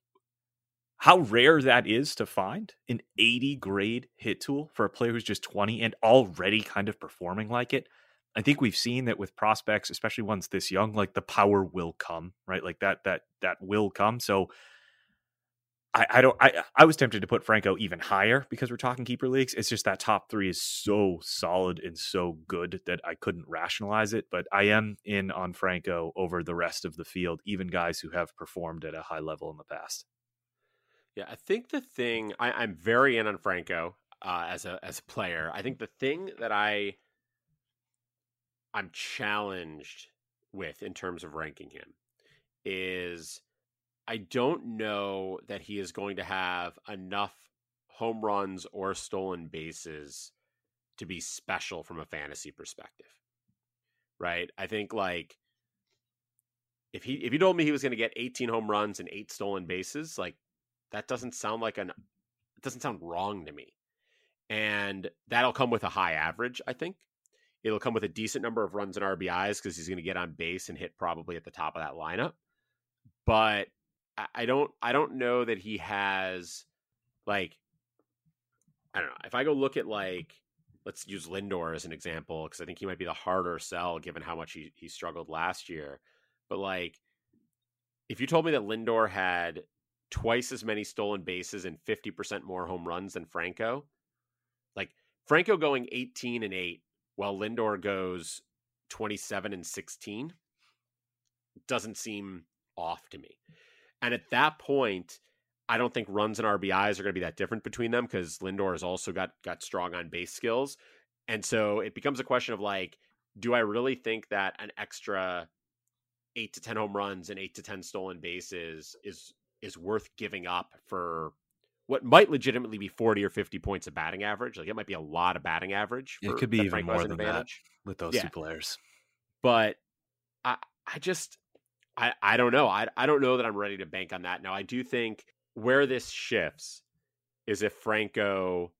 how rare that is to find an 80 grade hit tool for a player who's just 20 and already kind of performing like it. I think we've seen that with prospects, especially ones this young, like the power will come, right? Like that, that, that will come. So I, I don't, I, I was tempted to put Franco even higher because we're talking keeper leagues. It's just that top three is so solid and so good that I couldn't rationalize it. But I am in on Franco over the rest of the field, even guys who have performed at a high level in the past. Yeah, I think the thing I, am very in on Franco uh, as a as a player. I think the thing that I I'm challenged with in terms of ranking him is I don't know that he is going to have enough home runs or stolen bases to be special from a fantasy perspective. Right? I think like if he if you told me he was going to get 18 home runs and 8 stolen bases, like that doesn't sound like an it doesn't sound wrong to me. And that'll come with a high average, I think. It'll come with a decent number of runs and RBIs because he's going to get on base and hit probably at the top of that lineup. But I don't I don't know that he has like I don't know. If I go look at like let's use Lindor as an example because I think he might be the harder sell given how much he he struggled last year. But like if you told me that Lindor had twice as many stolen bases and 50% more home runs than Franco, like Franco going 18 and 8 while Lindor goes 27 and 16 doesn't seem off to me. And at that point, I don't think runs and RBIs are going to be that different between them because Lindor has also got got strong on base skills. And so it becomes a question of like, do I really think that an extra eight to ten home runs and eight to ten stolen bases is is worth giving up for what might legitimately be 40 or 50 points of batting average. Like it might be a lot of batting average. it could be even more than advantage. that with those yeah. two players. But I I just I, I don't know. I, I don't know that I'm ready to bank on that. Now, I do think where this shifts is if Franco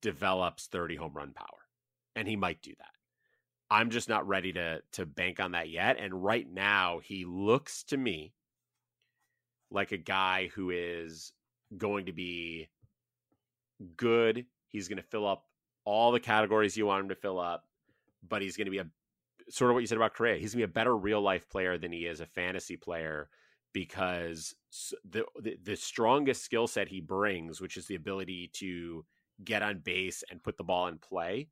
develops 30 home run power, and he might do that. I'm just not ready to to bank on that yet. And right now, he looks to me like a guy who is going to be good. He's going to fill up all the categories you want him to fill up, but he's going to be a sort of what you said about Correa. He's gonna be a better real life player than he is a fantasy player because the the, the strongest skill set he brings, which is the ability to get on base and put the ball in play,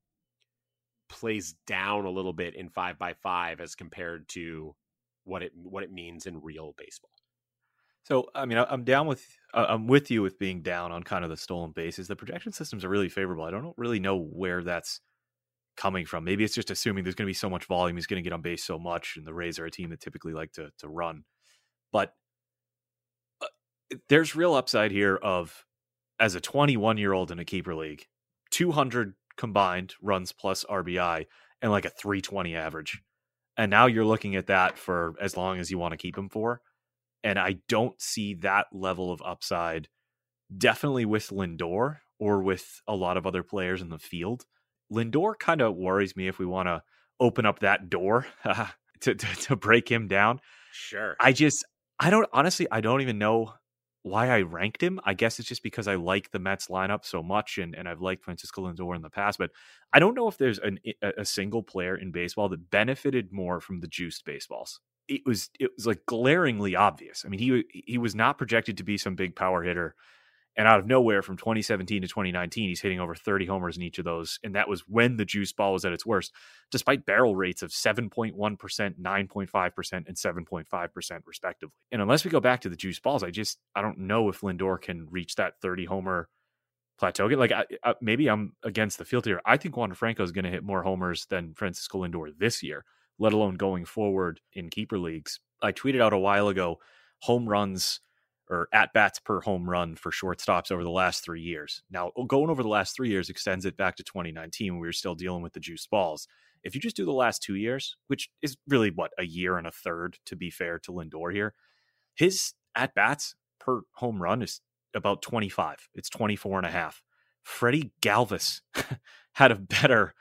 plays down a little bit in five by five as compared to what it what it means in real baseball. So, I mean, I'm down with I'm with you with being down on kind of the stolen bases. The projection systems are really favorable. I don't really know where that's coming from. Maybe it's just assuming there's going to be so much volume, he's going to get on base so much, and the Rays are a team that typically like to to run. But uh, there's real upside here of as a 21 year old in a keeper league, 200 combined runs plus RBI and like a 320 average. And now you're looking at that for as long as you want to keep him for. And I don't see that level of upside definitely with Lindor or with a lot of other players in the field. Lindor kind of worries me if we want to open up that door [LAUGHS] to, to, to break him down. Sure. I just I don't honestly I don't even know why I ranked him. I guess it's just because I like the Mets lineup so much and, and I've liked Francisco Lindor in the past, but I don't know if there's an, a single player in baseball that benefited more from the juiced baseballs. It was it was like glaringly obvious. I mean, he he was not projected to be some big power hitter and out of nowhere, from 2017 to 2019, he's hitting over 30 homers in each of those. And that was when the juice ball was at its worst, despite barrel rates of 7.1%, 9.5%, and 7.5%, respectively. And unless we go back to the juice balls, I just, I don't know if Lindor can reach that 30 homer plateau. Like, I, I, maybe I'm against the field here. I think Juan Franco is going to hit more homers than Francisco Lindor this year, let alone going forward in keeper leagues. I tweeted out a while ago home runs or at bats per home run for shortstops over the last three years. Now, going over the last three years extends it back to 2019 when we were still dealing with the juice balls. If you just do the last two years, which is really what a year and a third to be fair to Lindor here, his at bats per home run is about 25. It's 24 and a half. Freddy Galvis [LAUGHS] had a better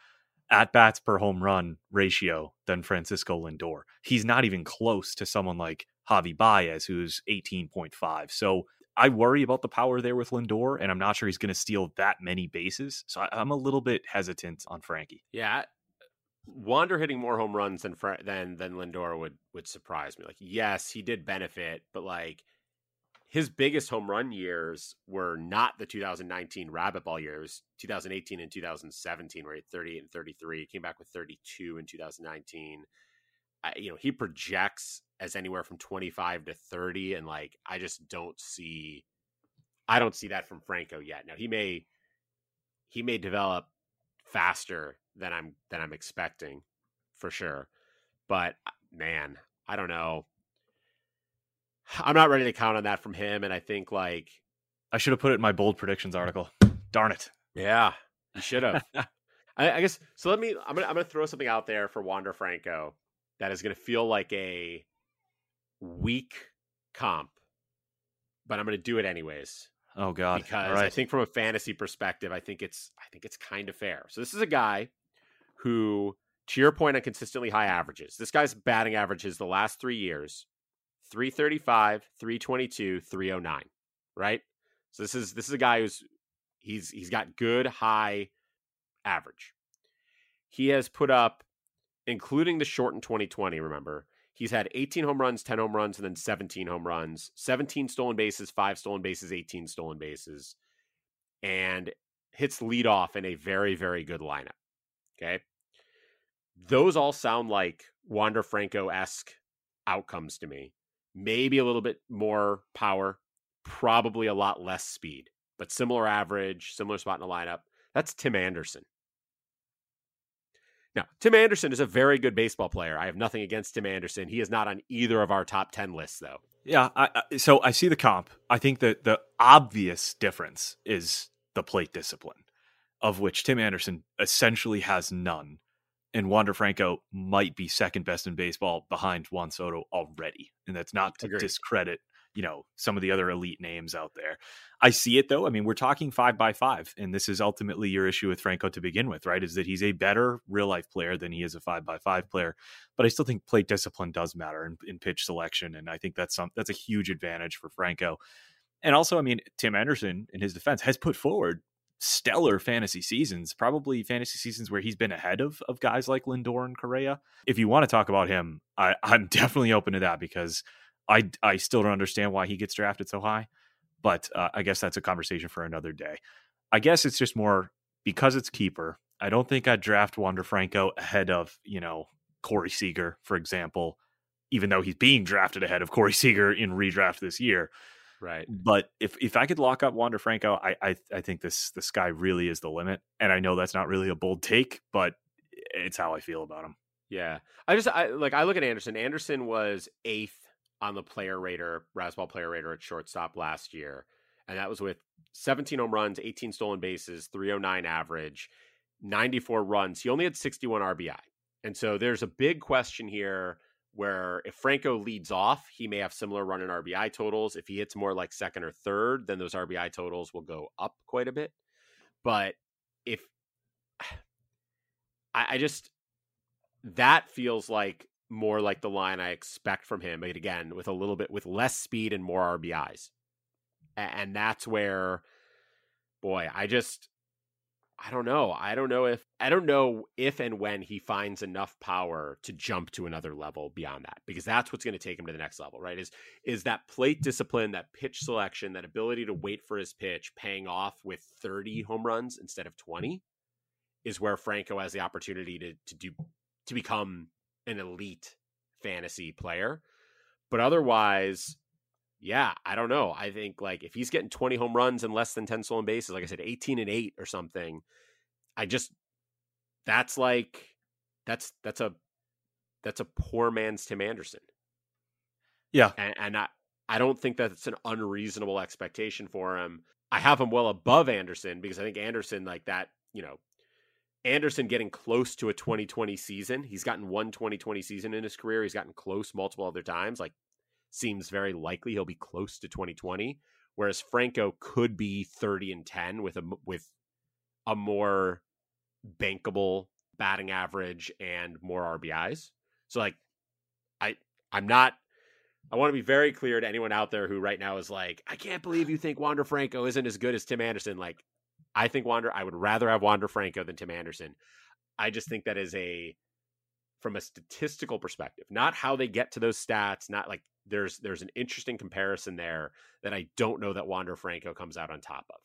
at bats per home run ratio than Francisco Lindor. He's not even close to someone like Javy Baez, who's 18.5. So I worry about the power there with Lindor, and I'm not sure he's going to steal that many bases. So I, am a little bit hesitant on Frankie. Yeah, Wander hitting more home runs than than than Lindor would would surprise me. Like, yes, he did benefit, but like his biggest home run years were not the 2019 rabbit ball years 2018 and 2017 where he had 38 and 33 he came back with 32 in 2019 uh, you know he projects as anywhere from 25 to 30 and like i just don't see i don't see that from franco yet. Now he may he may develop faster than i'm than i'm expecting for sure. But uh, man i don't know i'm not ready to count on that from him and i think like i should have put it in my bold predictions article darn it yeah you should have [LAUGHS] I, I guess so let me i'm gonna i'm gonna throw something out there for wander franco that is going to feel like a weak comp, but I'm going to do it anyways. Oh God! because I think from a fantasy perspective, I think it's I think it's kind of fair. So this is a guy who, to your point on consistently high averages, this guy's batting averages the last three years 335, 322, 309, right? So this is this is a guy who's he's he's got good high average. He has put up including the short shortened 2020, remember. He's had 18 home runs, 10 home runs, and then 17 home runs, 17 stolen bases, 5 stolen bases, 18 stolen bases, and hits lead off in a very, very good lineup. Okay. Those all sound like Wander Franco esque outcomes to me. Maybe a little bit more power, probably a lot less speed, but similar average, similar spot in the lineup. That's Tim Anderson. Now, Tim Anderson is a very good baseball player. I have nothing against Tim Anderson. He is not on either of our top 10 lists, though. Yeah, I, I, so I see the comp. I think that the obvious difference is the plate discipline, of which Tim Anderson essentially has none. And Wander Franco might be second best in baseball behind Juan Soto already. And that's not to Agreed. discredit you know some of the other elite names out there. I see it though. I mean, we're talking five by five, and this is ultimately your issue with Franco to begin with, right? Is that he's a better real life player than he is a five by five player. But I still think plate discipline does matter in, in pitch selection, and I think that's some that's a huge advantage for Franco. And also, I mean, Tim Anderson in his defense has put forward stellar fantasy seasons, probably fantasy seasons where he's been ahead of of guys like Lindor and Correa. If you want to talk about him, I, [LAUGHS] I'm definitely open to that because I I still don't understand why he gets drafted so high, but uh, I guess that's a conversation for another day. I guess it's just more because it's keeper. I don't think I'd draft Wander Franco ahead of you know Corey Seager, for example, even though he's being drafted ahead of Corey Seager in redraft this year. Right. But if if I could lock up Wander Franco, I I, I think this the sky really is the limit. And I know that's not really a bold take, but it's how I feel about him. Yeah. I just, I like, I look at Anderson. Anderson was eighth on the player rater, Razzball player rater at shortstop last year. And that was with 17 home runs, 18 stolen bases, 309 average, 94 runs. He only had 61 RBI. And so there's a big question here where if Franco leads off, he may have similar run and RBI totals. If he hits more like second or third, then those RBI totals will go up quite a bit. But if [SIGHS] I, I just that feels like more like the line I expect from him, but again, with a little bit with less speed and more RBIs. And that's where boy, I just I don't know. I don't know if I don't know if and when he finds enough power to jump to another level beyond that because that's what's going to take him to the next level, right? Is is that plate discipline, that pitch selection, that ability to wait for his pitch paying off with 30 home runs instead of 20 is where Franco has the opportunity to to do to become an elite fantasy player. But otherwise, yeah, I don't know. I think like if he's getting 20 home runs and less than 10 stolen bases, like I said, 18 and 8 or something, I just that's like that's that's a that's a poor man's Tim Anderson. Yeah. And, and I I don't think that's an unreasonable expectation for him. I have him well above Anderson because I think Anderson like that, you know, Anderson getting close to a 2020 season. He's gotten one 2020 season in his career. He's gotten close multiple other times. Like seems very likely he'll be close to 2020 whereas Franco could be 30 and 10 with a with a more bankable batting average and more RBIs. So like I I'm not I want to be very clear to anyone out there who right now is like, I can't believe you think Wander Franco isn't as good as Tim Anderson. Like, I think Wander, I would rather have Wander Franco than Tim Anderson. I just think that is a, from a statistical perspective, not how they get to those stats, not like there's there's an interesting comparison there that I don't know that Wander Franco comes out on top of.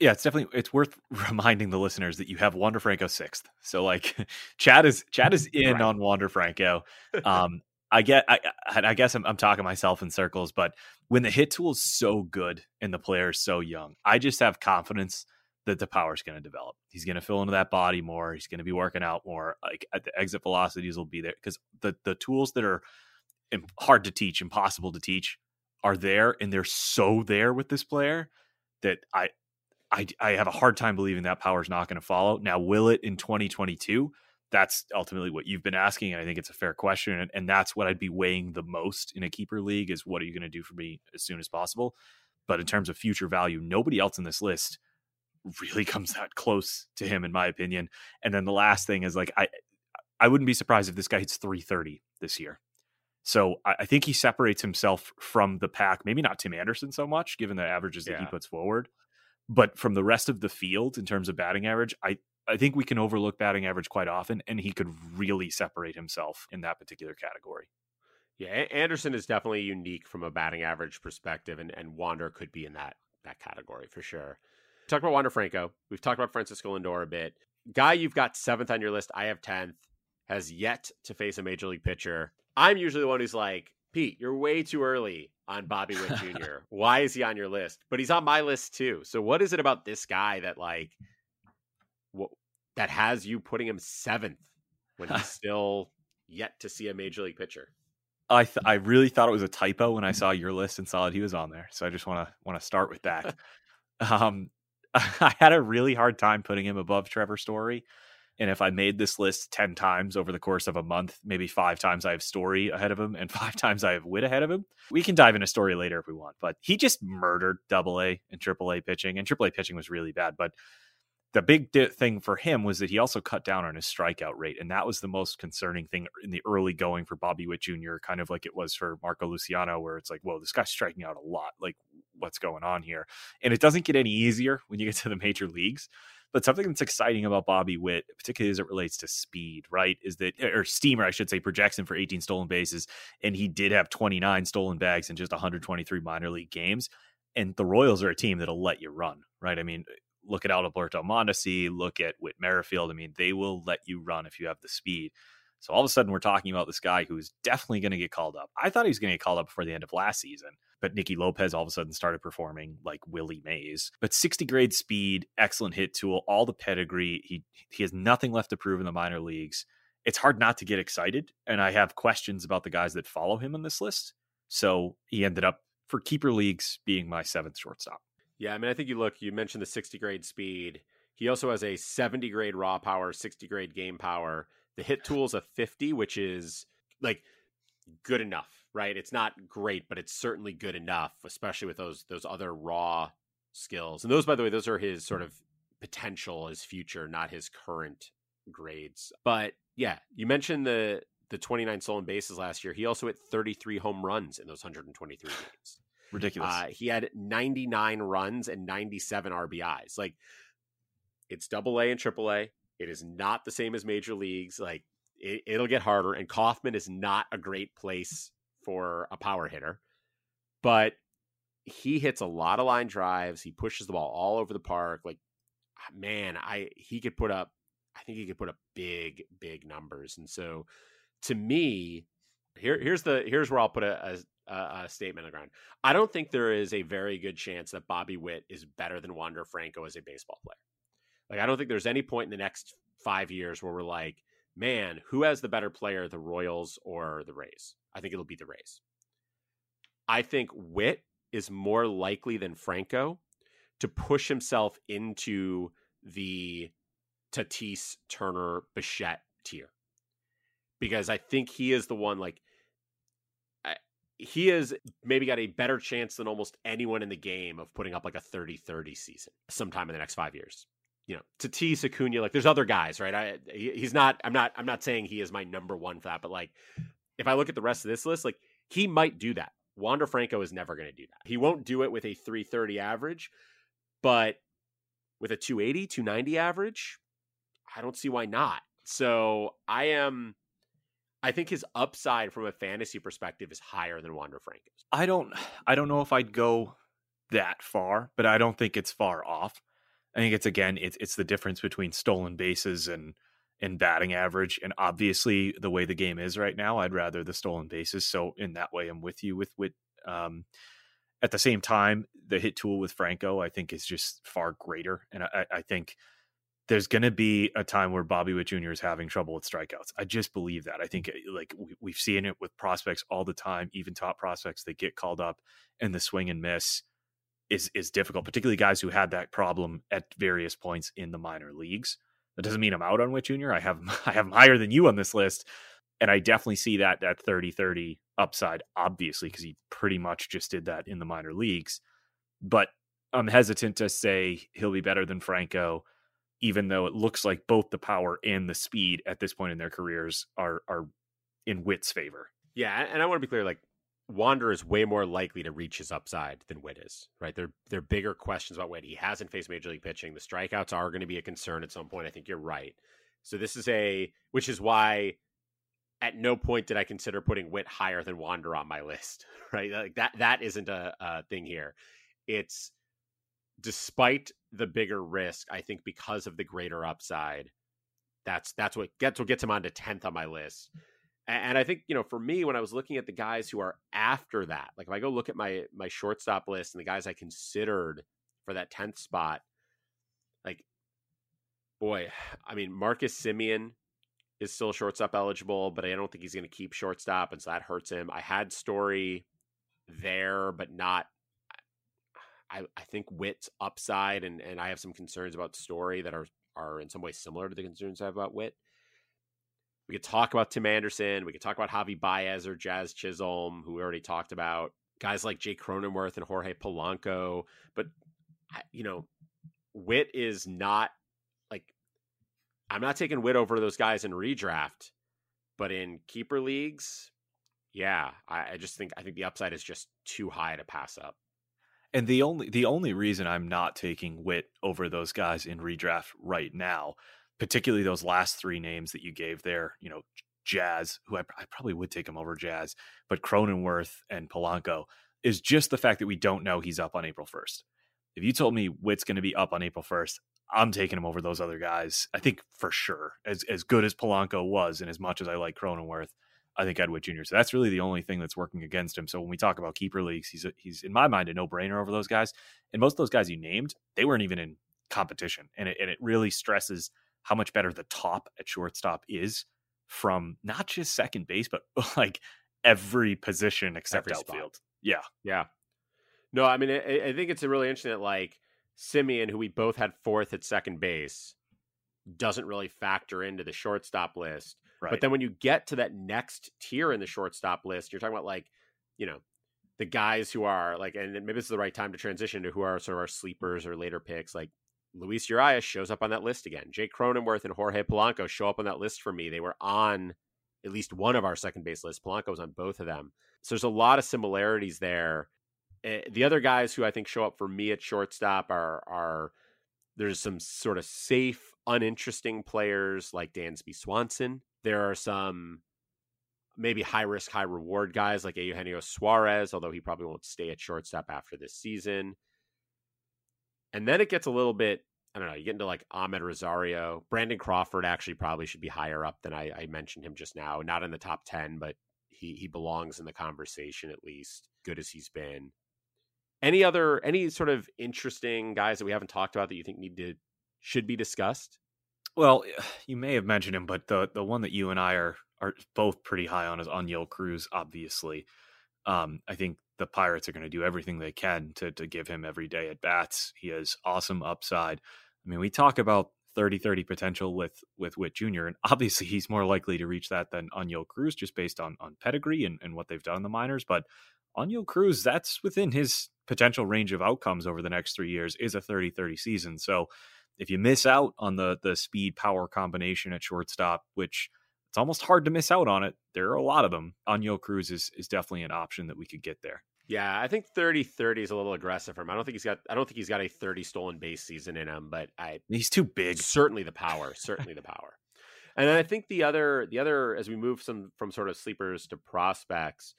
Yeah, it's definitely it's worth [LAUGHS] reminding the listeners that you have Wander Franco sixth. So like [LAUGHS] Chad is Chad is [LAUGHS] in Right. on Wander Franco. Um I get I I guess I'm, I'm talking myself in circles, but when the hit tool is so good and the player is so young, I just have confidence that the power is going to develop. He's going to fill into that body more. He's going to be working out more. Like at the exit velocities will be there because the the tools that are hard to teach, impossible to teach, are there, and they're so there with this player that I I, I have a hard time believing that power is not going to follow. Now, will it in 2022? That's ultimately what you've been asking, and I think it's a fair question, and, and that's what I'd be weighing the most in a keeper league is what are you going to do for me as soon as possible. But in terms of future value, nobody else in this list really [LAUGHS] comes that close to him, in my opinion. And then the last thing is like I I wouldn't be surprised if this guy hits 330 this year. So I, I think he separates himself from the pack. Maybe not Tim Anderson so much, given the averages that Yeah. he puts forward, but from the rest of the field in terms of batting average, I I think we can overlook batting average quite often, and he could really separate himself in that particular category. Yeah, Anderson is definitely unique from a batting average perspective, and, and Wander could be in that that category for sure. Talk about Wander Franco. We've talked about Francisco Lindor a bit. Guy you've got seventh on your list. I have tenth. Has yet to face a major league pitcher. I'm usually the one who's like, Pete, you're way too early on Bobby Witt [LAUGHS] Jr. Why is he on your list? But he's on my list too. So what is it about this guy that like, what that has you putting him seventh when he's [LAUGHS] still yet to see a major league pitcher? I th- I really thought it was a typo when I saw your list and saw that he was on there. So I just want to want to start with that. [LAUGHS] um, I had a really hard time putting him above Trevor Story, and if I made this list ten times over the course of a month, maybe five times I have Story ahead of him, and [LAUGHS] five times I have Witt ahead of him. We can dive into Story later if we want, but he just murdered Double A and Triple A pitching, and Triple A pitching was really bad, but the big thing for him was that he also cut down on his strikeout rate, and that was the most concerning thing in the early going for Bobby Witt Jr. Kind of like it was for Marco Luciano, where it's like, whoa, this guy's striking out a lot. Like, what's going on here? And it doesn't get any easier when you get to the major leagues. But something that's exciting about Bobby Witt, particularly as it relates to speed, right, is that er, or Steamer, I should say, projects him for 18 stolen bases, and he did have 29 stolen bags in just 123 minor league games. And the Royals are a team that'll let you run, right? I mean, look at Alberto Mondesi, look at Whit Merrifield. I mean, they will let you run if you have the speed. So all of a sudden, we're talking about this guy who's definitely going to get called up. I thought he was going to get called up before the end of last season, but Nicky Lopez all of a sudden started performing like Willie Mays. But 60 grade speed, excellent hit tool, all the pedigree. He he has nothing left to prove in the minor leagues. It's hard not to get excited, and I have questions about the guys that follow him on this list. So he ended up for keeper leagues being my seventh shortstop. Yeah, I mean, I think you look, you mentioned the 60 grade speed. He also has a 70 grade raw power, 60 grade game power. The hit tool's a 50, which is like good enough, right? It's not great, but it's certainly good enough, especially with those those other raw skills. And those, by the way, those are his sort of potential, his future, not his current grades. But yeah, you mentioned the the 29 stolen bases last year. He also hit 33 home runs in those 123 games. Ridiculous. Uh, he had 99 runs and 97 RBIs. Like it's double A and triple A. It is not the same as major leagues. Like it, it'll get harder. And Kauffman is not a great place for a power hitter, but he hits a lot of line drives. He pushes the ball all over the park. Like, ah, man, I he could put up. I think he could put up big, big numbers. And so, to me, here here's the here's where I'll put a, a, a statement on the ground. I don't think there is a very good chance that Bobby Witt is better than Wander Franco as a baseball player. Like I don't think there's any point in the next five years where we're like, man, who has the better player, the Royals or the Rays? I think it'll be the Rays. I think Witt is more likely than Franco to push himself into the Tatis, Turner, Bichette tier. Because I think he is the one like he has maybe got a better chance than almost anyone in the game of putting up like a 30-30 season sometime in the next 5 years. You know, Tatis, Acuna, like there's other guys, right? I he's not I'm not I'm not saying he is my number 1 for that, but like if I look at the rest of this list, like he might do that. Wander Franco is never going to do that. He won't do it with a 330 average, but with a 280, 290 average, I don't see why not. So I am, I think his upside from a fantasy perspective is higher than Wander Franco's. I don't I don't know if I'd go that far, but I don't think it's far off. I think it's again it's it's the difference between stolen bases and and batting average and obviously the way the game is right now I'd rather the stolen bases so in that way I'm with you with with um at the same time the hit tool with Franco I think is just far greater and I, I think there's going to be a time where Bobby Witt Jr. is having trouble with strikeouts. I just believe that. I think like we, we've seen it with prospects all the time, even top prospects that get called up and the swing and miss is is difficult, particularly guys who had that problem at various points in the minor leagues. That doesn't mean I'm out on Witt Jr. I have [LAUGHS] I have him higher than you on this list, and I definitely see that that 30-30 upside, obviously, because he pretty much just did that in the minor leagues. but I'm hesitant to say he'll be better than Franco, even though it looks like both the power and the speed at this point in their careers are are in Witt's favor. Yeah, and I want to be clear, like Wander is way more likely to reach his upside than Witt is, right? There, there are bigger questions about Witt. He hasn't faced major league pitching. The strikeouts are going to be a concern at some point. I think you're right. So this is a, which is why at no point did I consider putting Witt higher than Wander on my list, [LAUGHS] right? Like that, that isn't a, a thing here. It's despite the bigger risk, I think because of the greater upside, that's that's what gets what gets him onto tenth on my list. And I think you know, for me, when I was looking at the guys who are after that, like if I go look at my my shortstop list and the guys I considered for that tenth spot, like boy, I mean Marcus Semien is still shortstop eligible, but I don't think he's going to keep shortstop, and so that hurts him. I had Story there, but not. I, I think Witt's upside, and, and I have some concerns about Story that are are in some ways similar to the concerns I have about Witt. We could talk about Tim Anderson. We could talk about Javy Baez or Jazz Chisholm, who we already talked about. Guys like Jake Cronenworth and Jorge Polanco. But, you know, Witt is not like, I'm not taking Witt over those guys in redraft, but in keeper leagues, yeah, I, I just think, I think the upside is just too high to pass up. And the only the only reason I'm not taking Witt over those guys in redraft right now particularly those last three names that you gave there, you know, Jazz, who I, I probably would take him over Jazz, but Cronenworth and Polanco is just the fact that we don't know he's up on April 1st. If you told me Witt's going to be up on April 1st, I'm taking him over those other guys. I think for sure, as as good as Polanco was, and as much as I like Cronenworth, I think I'd Jr. So that's really the only thing that's working against him. So when we talk about keeper leagues, he's a, he's in my mind a no brainer over those guys. And most of those guys you named, they weren't even in competition, and it and it really stresses how much better the top at shortstop is from not just second base, but [LAUGHS] like every position except every outfield. Spot. Yeah. Yeah. No, I mean, I, I think it's a really interesting that like Semien, who we both had fourth at second base, doesn't really factor into the shortstop list. Right. But then when you get to that next tier in the shortstop list, you're talking about like, you know, the guys who are like, and maybe this is the right time to transition to who are sort of our sleepers or later picks, like Luis Urias shows up on that list again. Jake Cronenworth and Jorge Polanco show up on that list for me. They were on at least one of our second base lists. Polanco was on both of them. So there's a lot of similarities there. Eh, the other guys who I think show up for me at shortstop are are there's some sort of safe, uninteresting players like Dansby Swanson. There are some maybe high risk, high reward guys like Eugenio Suarez, although he probably won't stay at shortstop after this season. And then it gets a little bit, I don't know, you get into like Amed Rosario. Brandon Crawford actually probably should be higher up than I, I mentioned him just now. Not in the top 10, but he, he belongs in the conversation at least, good as he's been. Any other, any sort of interesting guys that we haven't talked about that you think need to, should be discussed? Well, [SIGHS] you may have mentioned him, but the the one that you and I are are both pretty high on is Oneil Cruz. Obviously, um, I think the Pirates are going to do everything they can to to give him every day at bats. He has awesome upside. I mean, we talk about 30-30 potential with with Witt Jr. and obviously he's more likely to reach that than Oneil Cruz just based on on pedigree and, and what they've done in the minors. But Oneil Cruz, that's within his potential range of outcomes over the next three years is a 30-30 season. So if you miss out on the the speed power combination at shortstop, which it's almost hard to miss out on it. There are a lot of them. Oneil Cruz is, is definitely an option that we could get there. Yeah, I think 30 30 is a little aggressive for him. I don't think he's got I don't think he's got a 30 stolen base season in him, but I he's too big. Certainly the power, certainly the power. And then I think the other the other as we move some from sort of sleepers to prospects,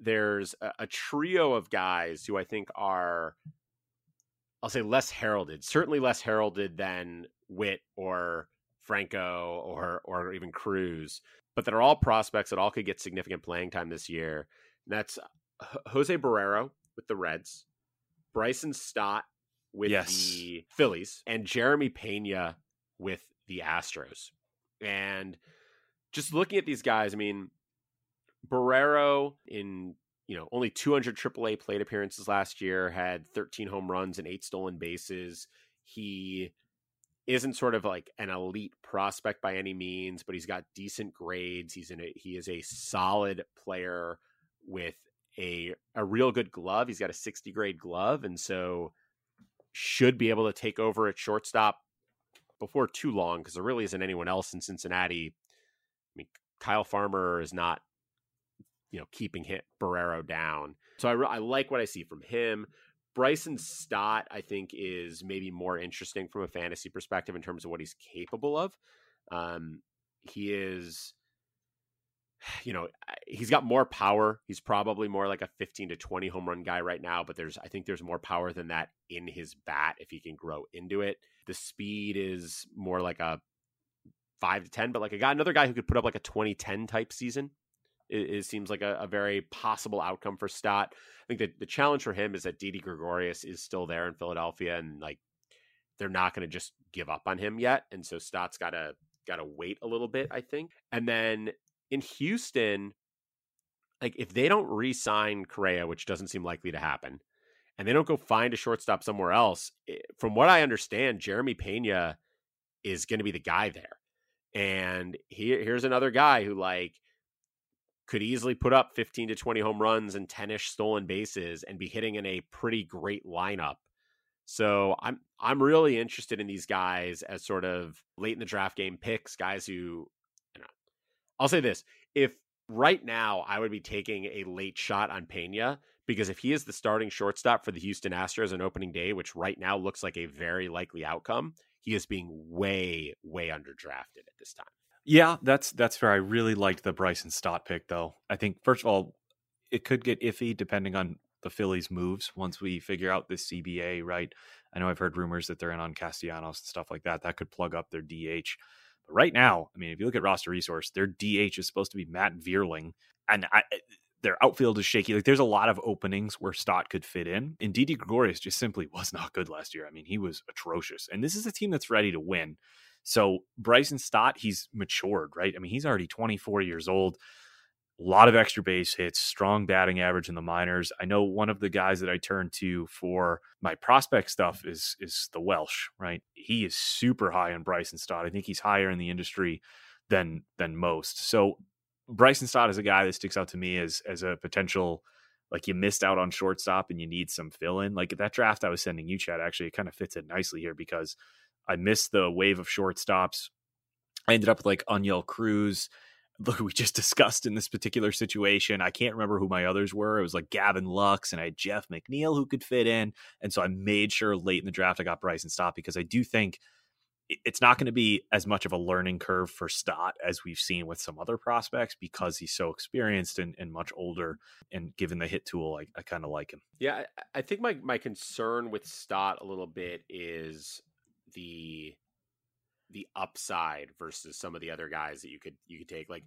there's a, a trio of guys who I think are I'll say less heralded, certainly less heralded than Witt or Franco or or even Cruz, but that are all prospects that all could get significant playing time this year. And that's Jose Barrero with the Reds, Bryson Stott with yes. the Phillies, and Jeremy Pena with the Astros. And just looking at these guys, I mean, Barrero in you know only 200 AAA plate appearances last year had 13 home runs and eight stolen bases. He isn't sort of like an elite prospect by any means, but he's got decent grades. He's in a he is a solid player with a a real good glove. He's got a 60 grade glove, and so should be able to take over at shortstop before too long because there really isn't anyone else in Cincinnati. I mean, Kyle Farmer is not, you know, keeping hit Barrero down. So I, I like what I see from him. Bryson Stott, I think, is maybe more interesting from a fantasy perspective in terms of what he's capable of. Um, he is you know, he's got more power. He's probably more like a 15 to 20 home run guy right now, but there's I think there's more power than that in his bat if he can grow into it. The speed is more like a 5 to 10, but like I got another guy who could put up like a 2010 type season. It, it seems like a, a, very possible outcome for Stott. I think that the challenge for him is that Didi Gregorius is still there in Philadelphia and like they're not going to just give up on him yet. And so Stott's got to got to wait a little bit, I think. And then in Houston, like if they don't re-sign Correa, which doesn't seem likely to happen, and they don't go find a shortstop somewhere else, eh, from what I understand, Jeremy Pena is going to be the guy there. And here, here's another guy who like could easily put up 15 to 20 home runs and 10ish stolen bases and be hitting in a pretty great lineup. So I'm I'm really interested in these guys as sort of late in the draft game picks, guys who I'll say this: if right now I would be taking a late shot on Pena because if he is the starting shortstop for the Houston Astros on opening day, which right now looks like a very likely outcome, he is being way, way underdrafted at this time. Yeah, that's that's fair. I really liked the Bryson Stott pick, though. I think first of all, it could get iffy depending on the Phillies' moves once we figure out this CBA. Right? I know I've heard rumors that they're in on Castellanos and stuff like that. That could plug up their DH. But right now, I mean, if you look at roster resource, their DH is supposed to be Matt Vierling, and I, eh, their outfield is shaky. Like there's a lot of openings where Stott could fit in. And Didi Gregorius just simply [LAUGHS] was not good last year. I mean, he was atrocious. And this is a team that's ready to win. So Bryson Stott, he's matured, right? I mean, he's already 24 years old a lot of extra base hits, strong batting average in the minors. I know one of the guys that I turn to for my prospect stuff is is the Welsh, right? He is super high on Bryson Stott. I think he's higher in the industry than than most. So Bryson Stott is a guy that sticks out to me as as a potential like you missed out on shortstop and you need some fill in. Like that draft I was sending you, Chad, actually it kind of fits it nicely here because I missed the wave of shortstops. I ended up with like Oneil Cruz look we just discussed in this particular situation. I can't remember who my others were. It was like Gavin Lux and I had Jeff McNeil who could fit in. And so I made sure late in the draft I got Bryson Stott because I do think it's not going to be as much of a learning curve for Stott as we've seen with some other prospects because he's so experienced and, and much older. And given the hit tool, I, I kind of like him. Yeah, I, I think my, my concern with Stott a little bit is the the upside versus some of the other guys that you could you could take. Like,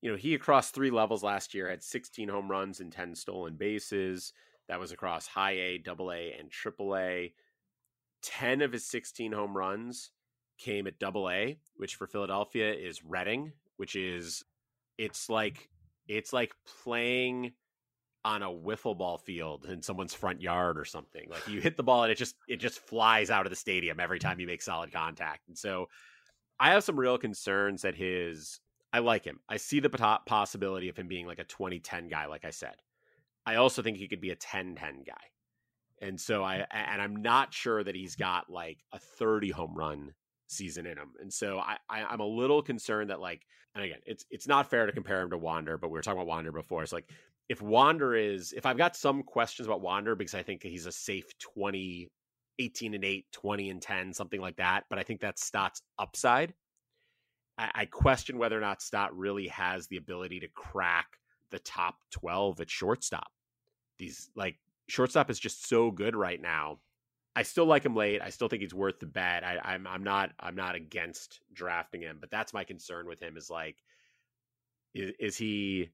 you know, he across three levels last year had 16 home runs and 10 stolen bases. That was across high A, double A, and triple A. 10 of his 16 home runs came at double A, which for Philadelphia is Reading, which is it's like it's like playing on a wiffle ball field in someone's front yard or something. Like you hit the ball and it just it just flies out of the stadium every time you make solid contact. And so I have some real concerns that his I like him. I see the possibility of him being like a 2010 guy like I said. I also think he could be a 10-10 guy. And so I and I'm not sure that he's got like a 30 home run season in him. And so I, I am a little concerned that like and again, it's it's not fair to compare him to Wander, but we were talking about Wander before. It's like if Wander is, if I've got some questions about Wander because I think he's a safe 20, 18 and 8, 20 and 10, something like that, but I think that's Stott's upside. I, I question whether or not Stott really has the ability to crack the top 12 at shortstop. These, like, shortstop is just so good right now. I still like him late. I still think he's worth the bet. I, I'm I'm not I'm not against drafting him, but that's my concern with him is like, is, is he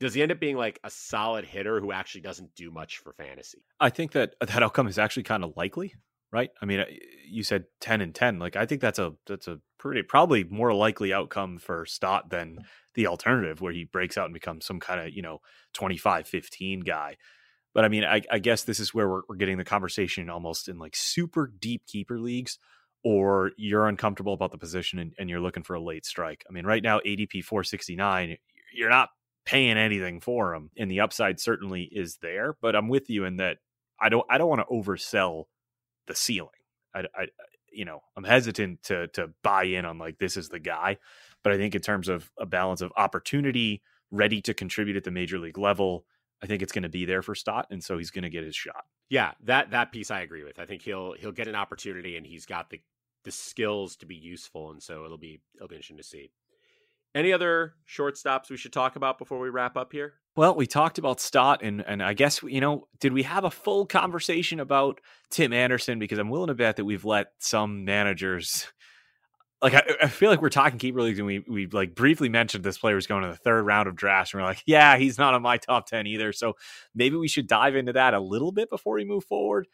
does he end up being like a solid hitter who actually doesn't do much for fantasy? I think that [LAUGHS] that outcome is actually kind of likely, right? I mean, uh, you said 10 and 10. Like I think that's a that's a pretty probably more likely outcome for Stott than the alternative where he breaks out and becomes some kind of, you know, 25 15 guy. But I mean, I, I guess this is where we're, we're getting the conversation almost in like super deep keeper leagues or you're uncomfortable about the position and, and, you're looking for a late strike. I mean, right now, ADP 469, you're not paying anything for him, and the upside certainly is there. But I'm with you in that I don't I don't want to oversell the ceiling. I, I you know I'm hesitant to to buy in on like this is the guy, but I think in terms of a balance of opportunity, ready to contribute at the major league level, I think it's going to be there for Stott, and so he's going to get his shot. Yeah, that that piece I agree with. I think he'll he'll get an opportunity, and he's got the the skills to be useful, and so it'll be it'll be interesting to see. Any other shortstops we should talk about before we wrap up here? Well, we talked about Stott, and and I guess you know, did we have a full conversation about Tim Anderson? Because I'm willing to bet that we've let some managers, like I, I feel like we're talking keeper leagues, and we we like briefly mentioned this player was going to the third round of drafts, and we're like, yeah, he's not on my top ten either. So maybe we should dive into that a little bit before we move forward.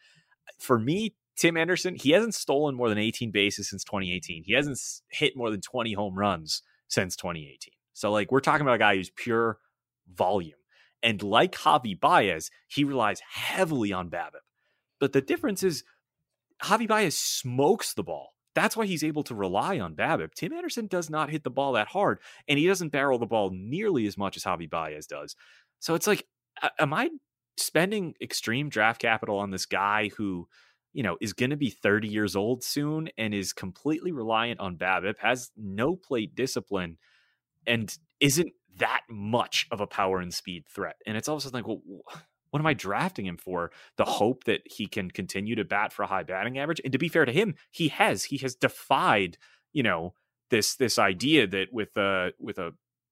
For me, Tim Anderson, he hasn't stolen more than 18 bases since 2018. He hasn't hit more than 20 home runs since 2018. So like we're talking about a guy who's pure volume. And like Javy Baez, he relies heavily on BABIP. But the difference is Javy Baez smokes the ball. That's why he's able to rely on BABIP. Tim Anderson does not hit the ball that hard, and he doesn't barrel the ball nearly as much as Javy Baez does. So it's like, am I spending extreme draft capital on this guy who, you know, is going to be 30 years old soon and is completely reliant on BABIP, has no plate discipline, and isn't that much of a power and speed threat. And it's all of a sudden like, well, what am I drafting him for? The hope that he can continue to bat for a high batting average. And to be fair to him, he has. He has defied, you know, this this idea that with a with a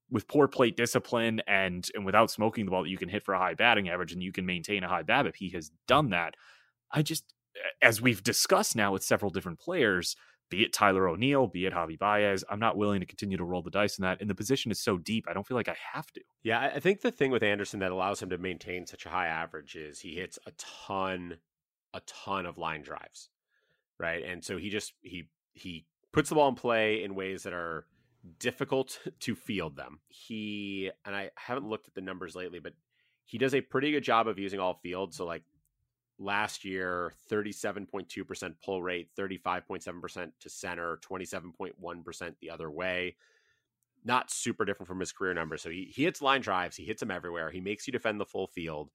with poor plate discipline and and without smoking the ball that you can hit for a high batting average and you can maintain a high BABIP. He has done that. I just as we've discussed now with several different players, be it Tyler O'Neill, be it Javy Baez. I'm not willing to continue to roll the dice in that. And the position is so deep, I don't feel like I have to. Yeah, I think the thing with Anderson that allows him to maintain such a high average is he hits a ton, a ton of line drives, right? And so he just he he puts the ball in play in ways that are difficult [LAUGHS] to field them. He and I haven't looked at the numbers lately, but he does a pretty good job of using all fields. So like last year 37.2% pull rate 35.7% to center 27.1% the other way not super different from his career numbers so he, he hits line drives he hits them everywhere he makes you defend the full field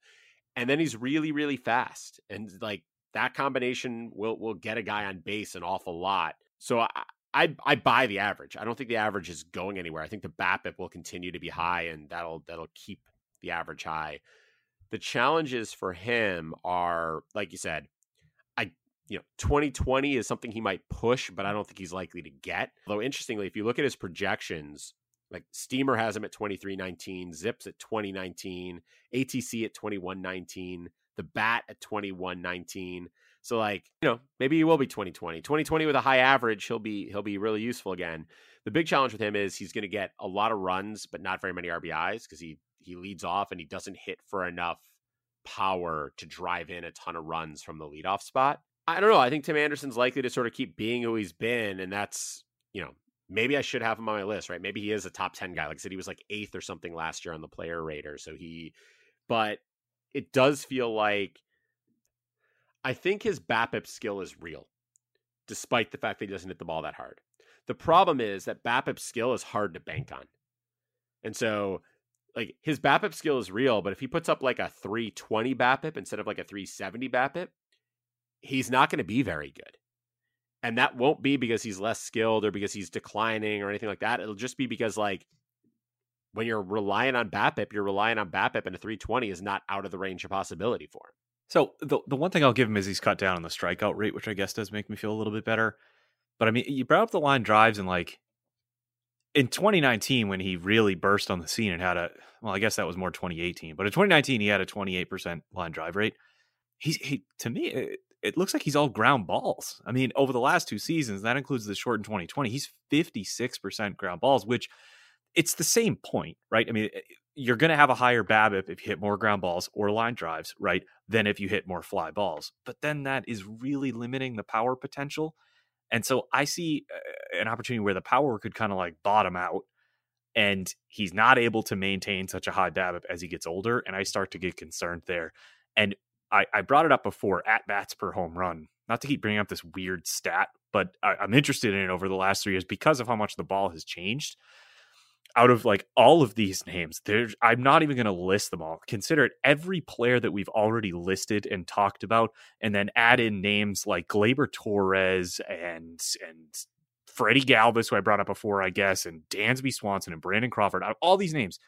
and then he's really really fast and like that combination will will get a guy on base an awful lot so I, I I buy the average. I don't think the average is going anywhere. I think the BABIP will continue to be high, and that'll that'll keep the average high. The challenges for him are, like you said, I you know, 2020 is something he might push, but I don't think he's likely to get. Although interestingly, if you look at his projections, like Steamer has him at 2319, Zips at 2019, ATC at 2119, the Bat at 2119. So like, you know, maybe he will be 2020. 2020 with a high average, he'll be he'll be really useful again. The big challenge with him is he's going to get a lot of runs but not very many RBIs because he he leads off and he doesn't hit for enough power to drive in a ton of runs from the leadoff spot. I don't know. I think Tim Anderson's likely to sort of keep being who he's been, and that's you know maybe I should have him on my list, right? Maybe he is a top ten guy. Like I said, he was like eighth or something last year on the player rater, so he. But it does feel like I think his BABIP skill is real, despite the fact that he doesn't hit the ball that hard. The problem is that BABIP skill is hard to bank on, and so like his BABIP skill is real, but if he puts up like a 320 BABIP instead of like a 370 BABIP, he's not going to be very good. And that won't be because he's less skilled or because he's declining or anything like that. It'll just be because like when you're relying on BABIP, you're relying on BABIP and a 320 is not out of the range of possibility for him. So the the one thing I'll give him is he's cut down on the strikeout rate, which I guess does make me feel a little bit better. But I mean, you brought up the line drives and like in 2019 when he really burst on the scene and had a well, I guess that was more 2018, but in 2019 he had a 28% line drive rate. He's he to me it, it, looks like he's all ground balls. I mean, over the last two seasons, that includes the short in 2020, he's 56% ground balls, which it's the same point, right? I mean, eh, you're going to have a higher BABIP if you hit more ground balls or line drives, right? Than if you hit more fly balls. But then that is really limiting the power potential. And so I see uh, an opportunity where the power could kind of like bottom out and he's not able to maintain such a high BABIP as he gets older. And I start to get concerned there. And I, I brought it up before at bats per home run, not to keep bringing up this weird stat, but I, I'm interested in it over the last three years because of how much the ball has changed. out of like all of these names, there's I'm not even going to list them all. Consider it every player that we've already listed and talked about, and then add in names like Gleyber Torres and and Freddy Galvis, who I brought up before, I guess, and Dansby Swanson and Brandon Crawford. Out of all these names,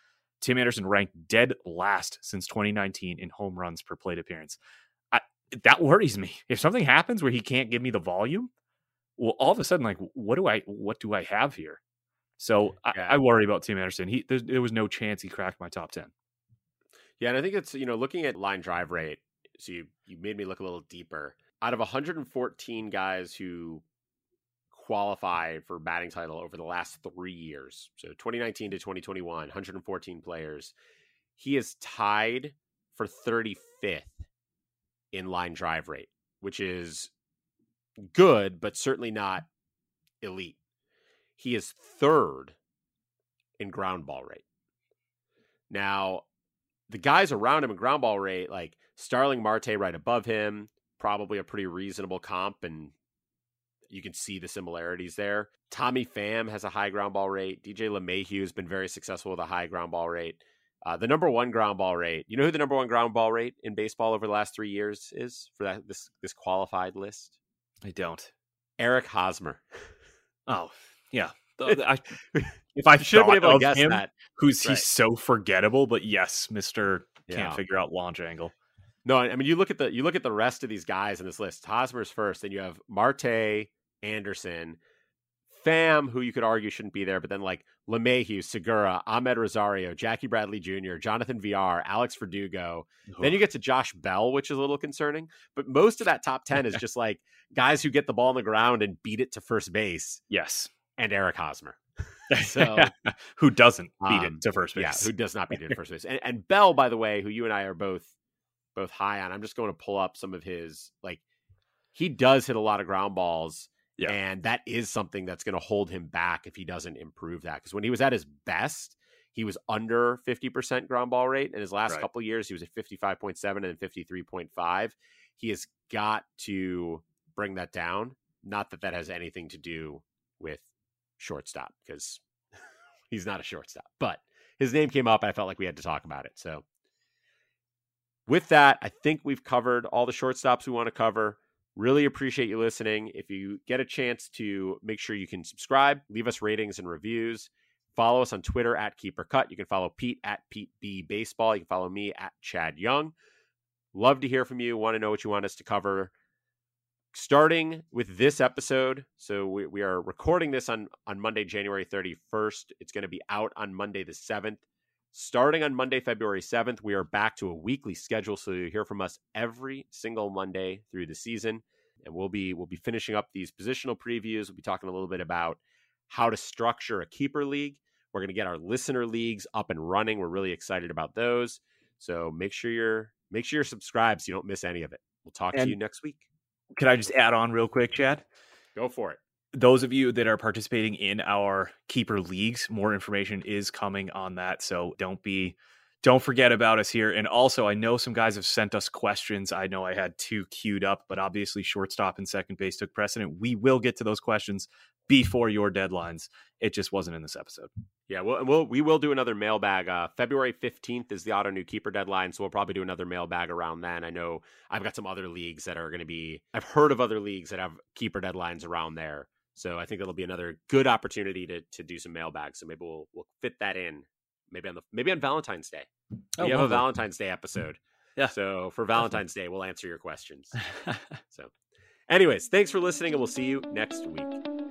Tim Anderson ranked dead last since 2019 in home runs per plate appearance. I, that worries me. If something happens where he can't give me the volume, well, all of a sudden, like, what do I what do I have here? So yeah. I, I, worry about Tim Anderson. He there, there, was no chance he cracked my top ten. Yeah, and I think it's you know looking at line drive rate. So you you made me look a little deeper. Out of 114 guys who qualify for batting title over the last three years, so 2019 to 2021, 114 players, he is tied for 35th in line drive rate, which is good, but certainly not elite. He is third in ground ball rate. Now, the guys around him in ground ball rate, like Starling Marte right above him, probably a pretty reasonable comp, and you can see the similarities there. Tommy Pham has a high ground ball rate. DJ LeMahieu has been very successful with a high ground ball rate. Uh, the number one ground ball rate. You know who the number one ground ball rate in baseball over the last three years is for that this this qualified list? I don't. Eric Hosmer. [LAUGHS] Oh, yeah. I, [LAUGHS] if I should have been able to guess him, that, who's right. he's so forgettable, but yes, Mister can't figure out launch angle. No, I mean you look at the you look at the rest of these guys in this list. Hosmer's first, then you have Marte, Anderson, Pham, who you could argue shouldn't be there, but then like LeMahieu, Segura, Amed Rosario, Jackie Bradley Jr., Jonathan Villar, Alex Verdugo. Then you get to Josh Bell, which is a little concerning. But most of that top [LAUGHS] 10 is just like guys who get the ball on the ground and beat it to first base. Yes and Eric Hosmer. [LAUGHS] So who doesn't beat um, it to first base? Yeah, who does not beat it to first base? And, and [LAUGHS] Bell, by the way, who you and I are both both high on. I'm just going to pull up some of his like he does hit a lot of ground balls. Yeah. And that is something that's going to hold him back if he doesn't improve that. Because when he was at his best, he was under 50% ground ball rate. In his last right. couple years, he was at 55.7 and 53.5. He has got to bring that down. Not that that has anything to do with shortstop because [LAUGHS] he's not a shortstop. But his name came up and I felt like we had to talk about it. So with that, I think we've covered all the shortstops we want to cover. Really appreciate you listening. If you get a chance to make sure you can subscribe, leave us ratings and reviews. Follow us on Twitter at Keeper Cut. You can follow Pete at Pete B Baseball. You can follow me at Chad Young. Love to hear from you. Want to know what you want us to cover starting with this episode so we, we are recording this on on monday january 31st it's going to be out on monday the 7th starting on monday february 7th we are back to a weekly schedule so you hear from us every single monday through the season and we'll be we'll be finishing up these positional previews. We'll be talking a little bit about how to structure a keeper league. We're going to get our listener leagues up and running. We're really excited about those. So make sure you're make sure you're subscribed so you don't miss any of it. We'll talk and- to you next week. can I just add on real quick, Chad? Go for it. Those of you that are participating in our keeper leagues, more information is coming on that. So don't be don't forget about us here. And also, I know some guys have sent us questions. I know I had two queued up, but obviously, shortstop and second base took precedent. We will get to those questions before your deadlines. It just wasn't in this episode. Yeah, we'll, we'll we will do another mailbag. Uh, February fifteenth is the Ottoneu keeper deadline, so we'll probably do another mailbag around then. I know I've got some other leagues that are going to be. I've heard of other leagues that have keeper deadlines around there, so I think that'll be another good opportunity to to do some mailbags. So maybe we'll we'll fit that in. Maybe on the maybe on Valentine's Day. Oh, we have a Valentine's Day episode. Yeah. So for Valentine's Day, we'll answer your questions. [LAUGHS] so, anyways, thanks for listening, and we'll see you next week.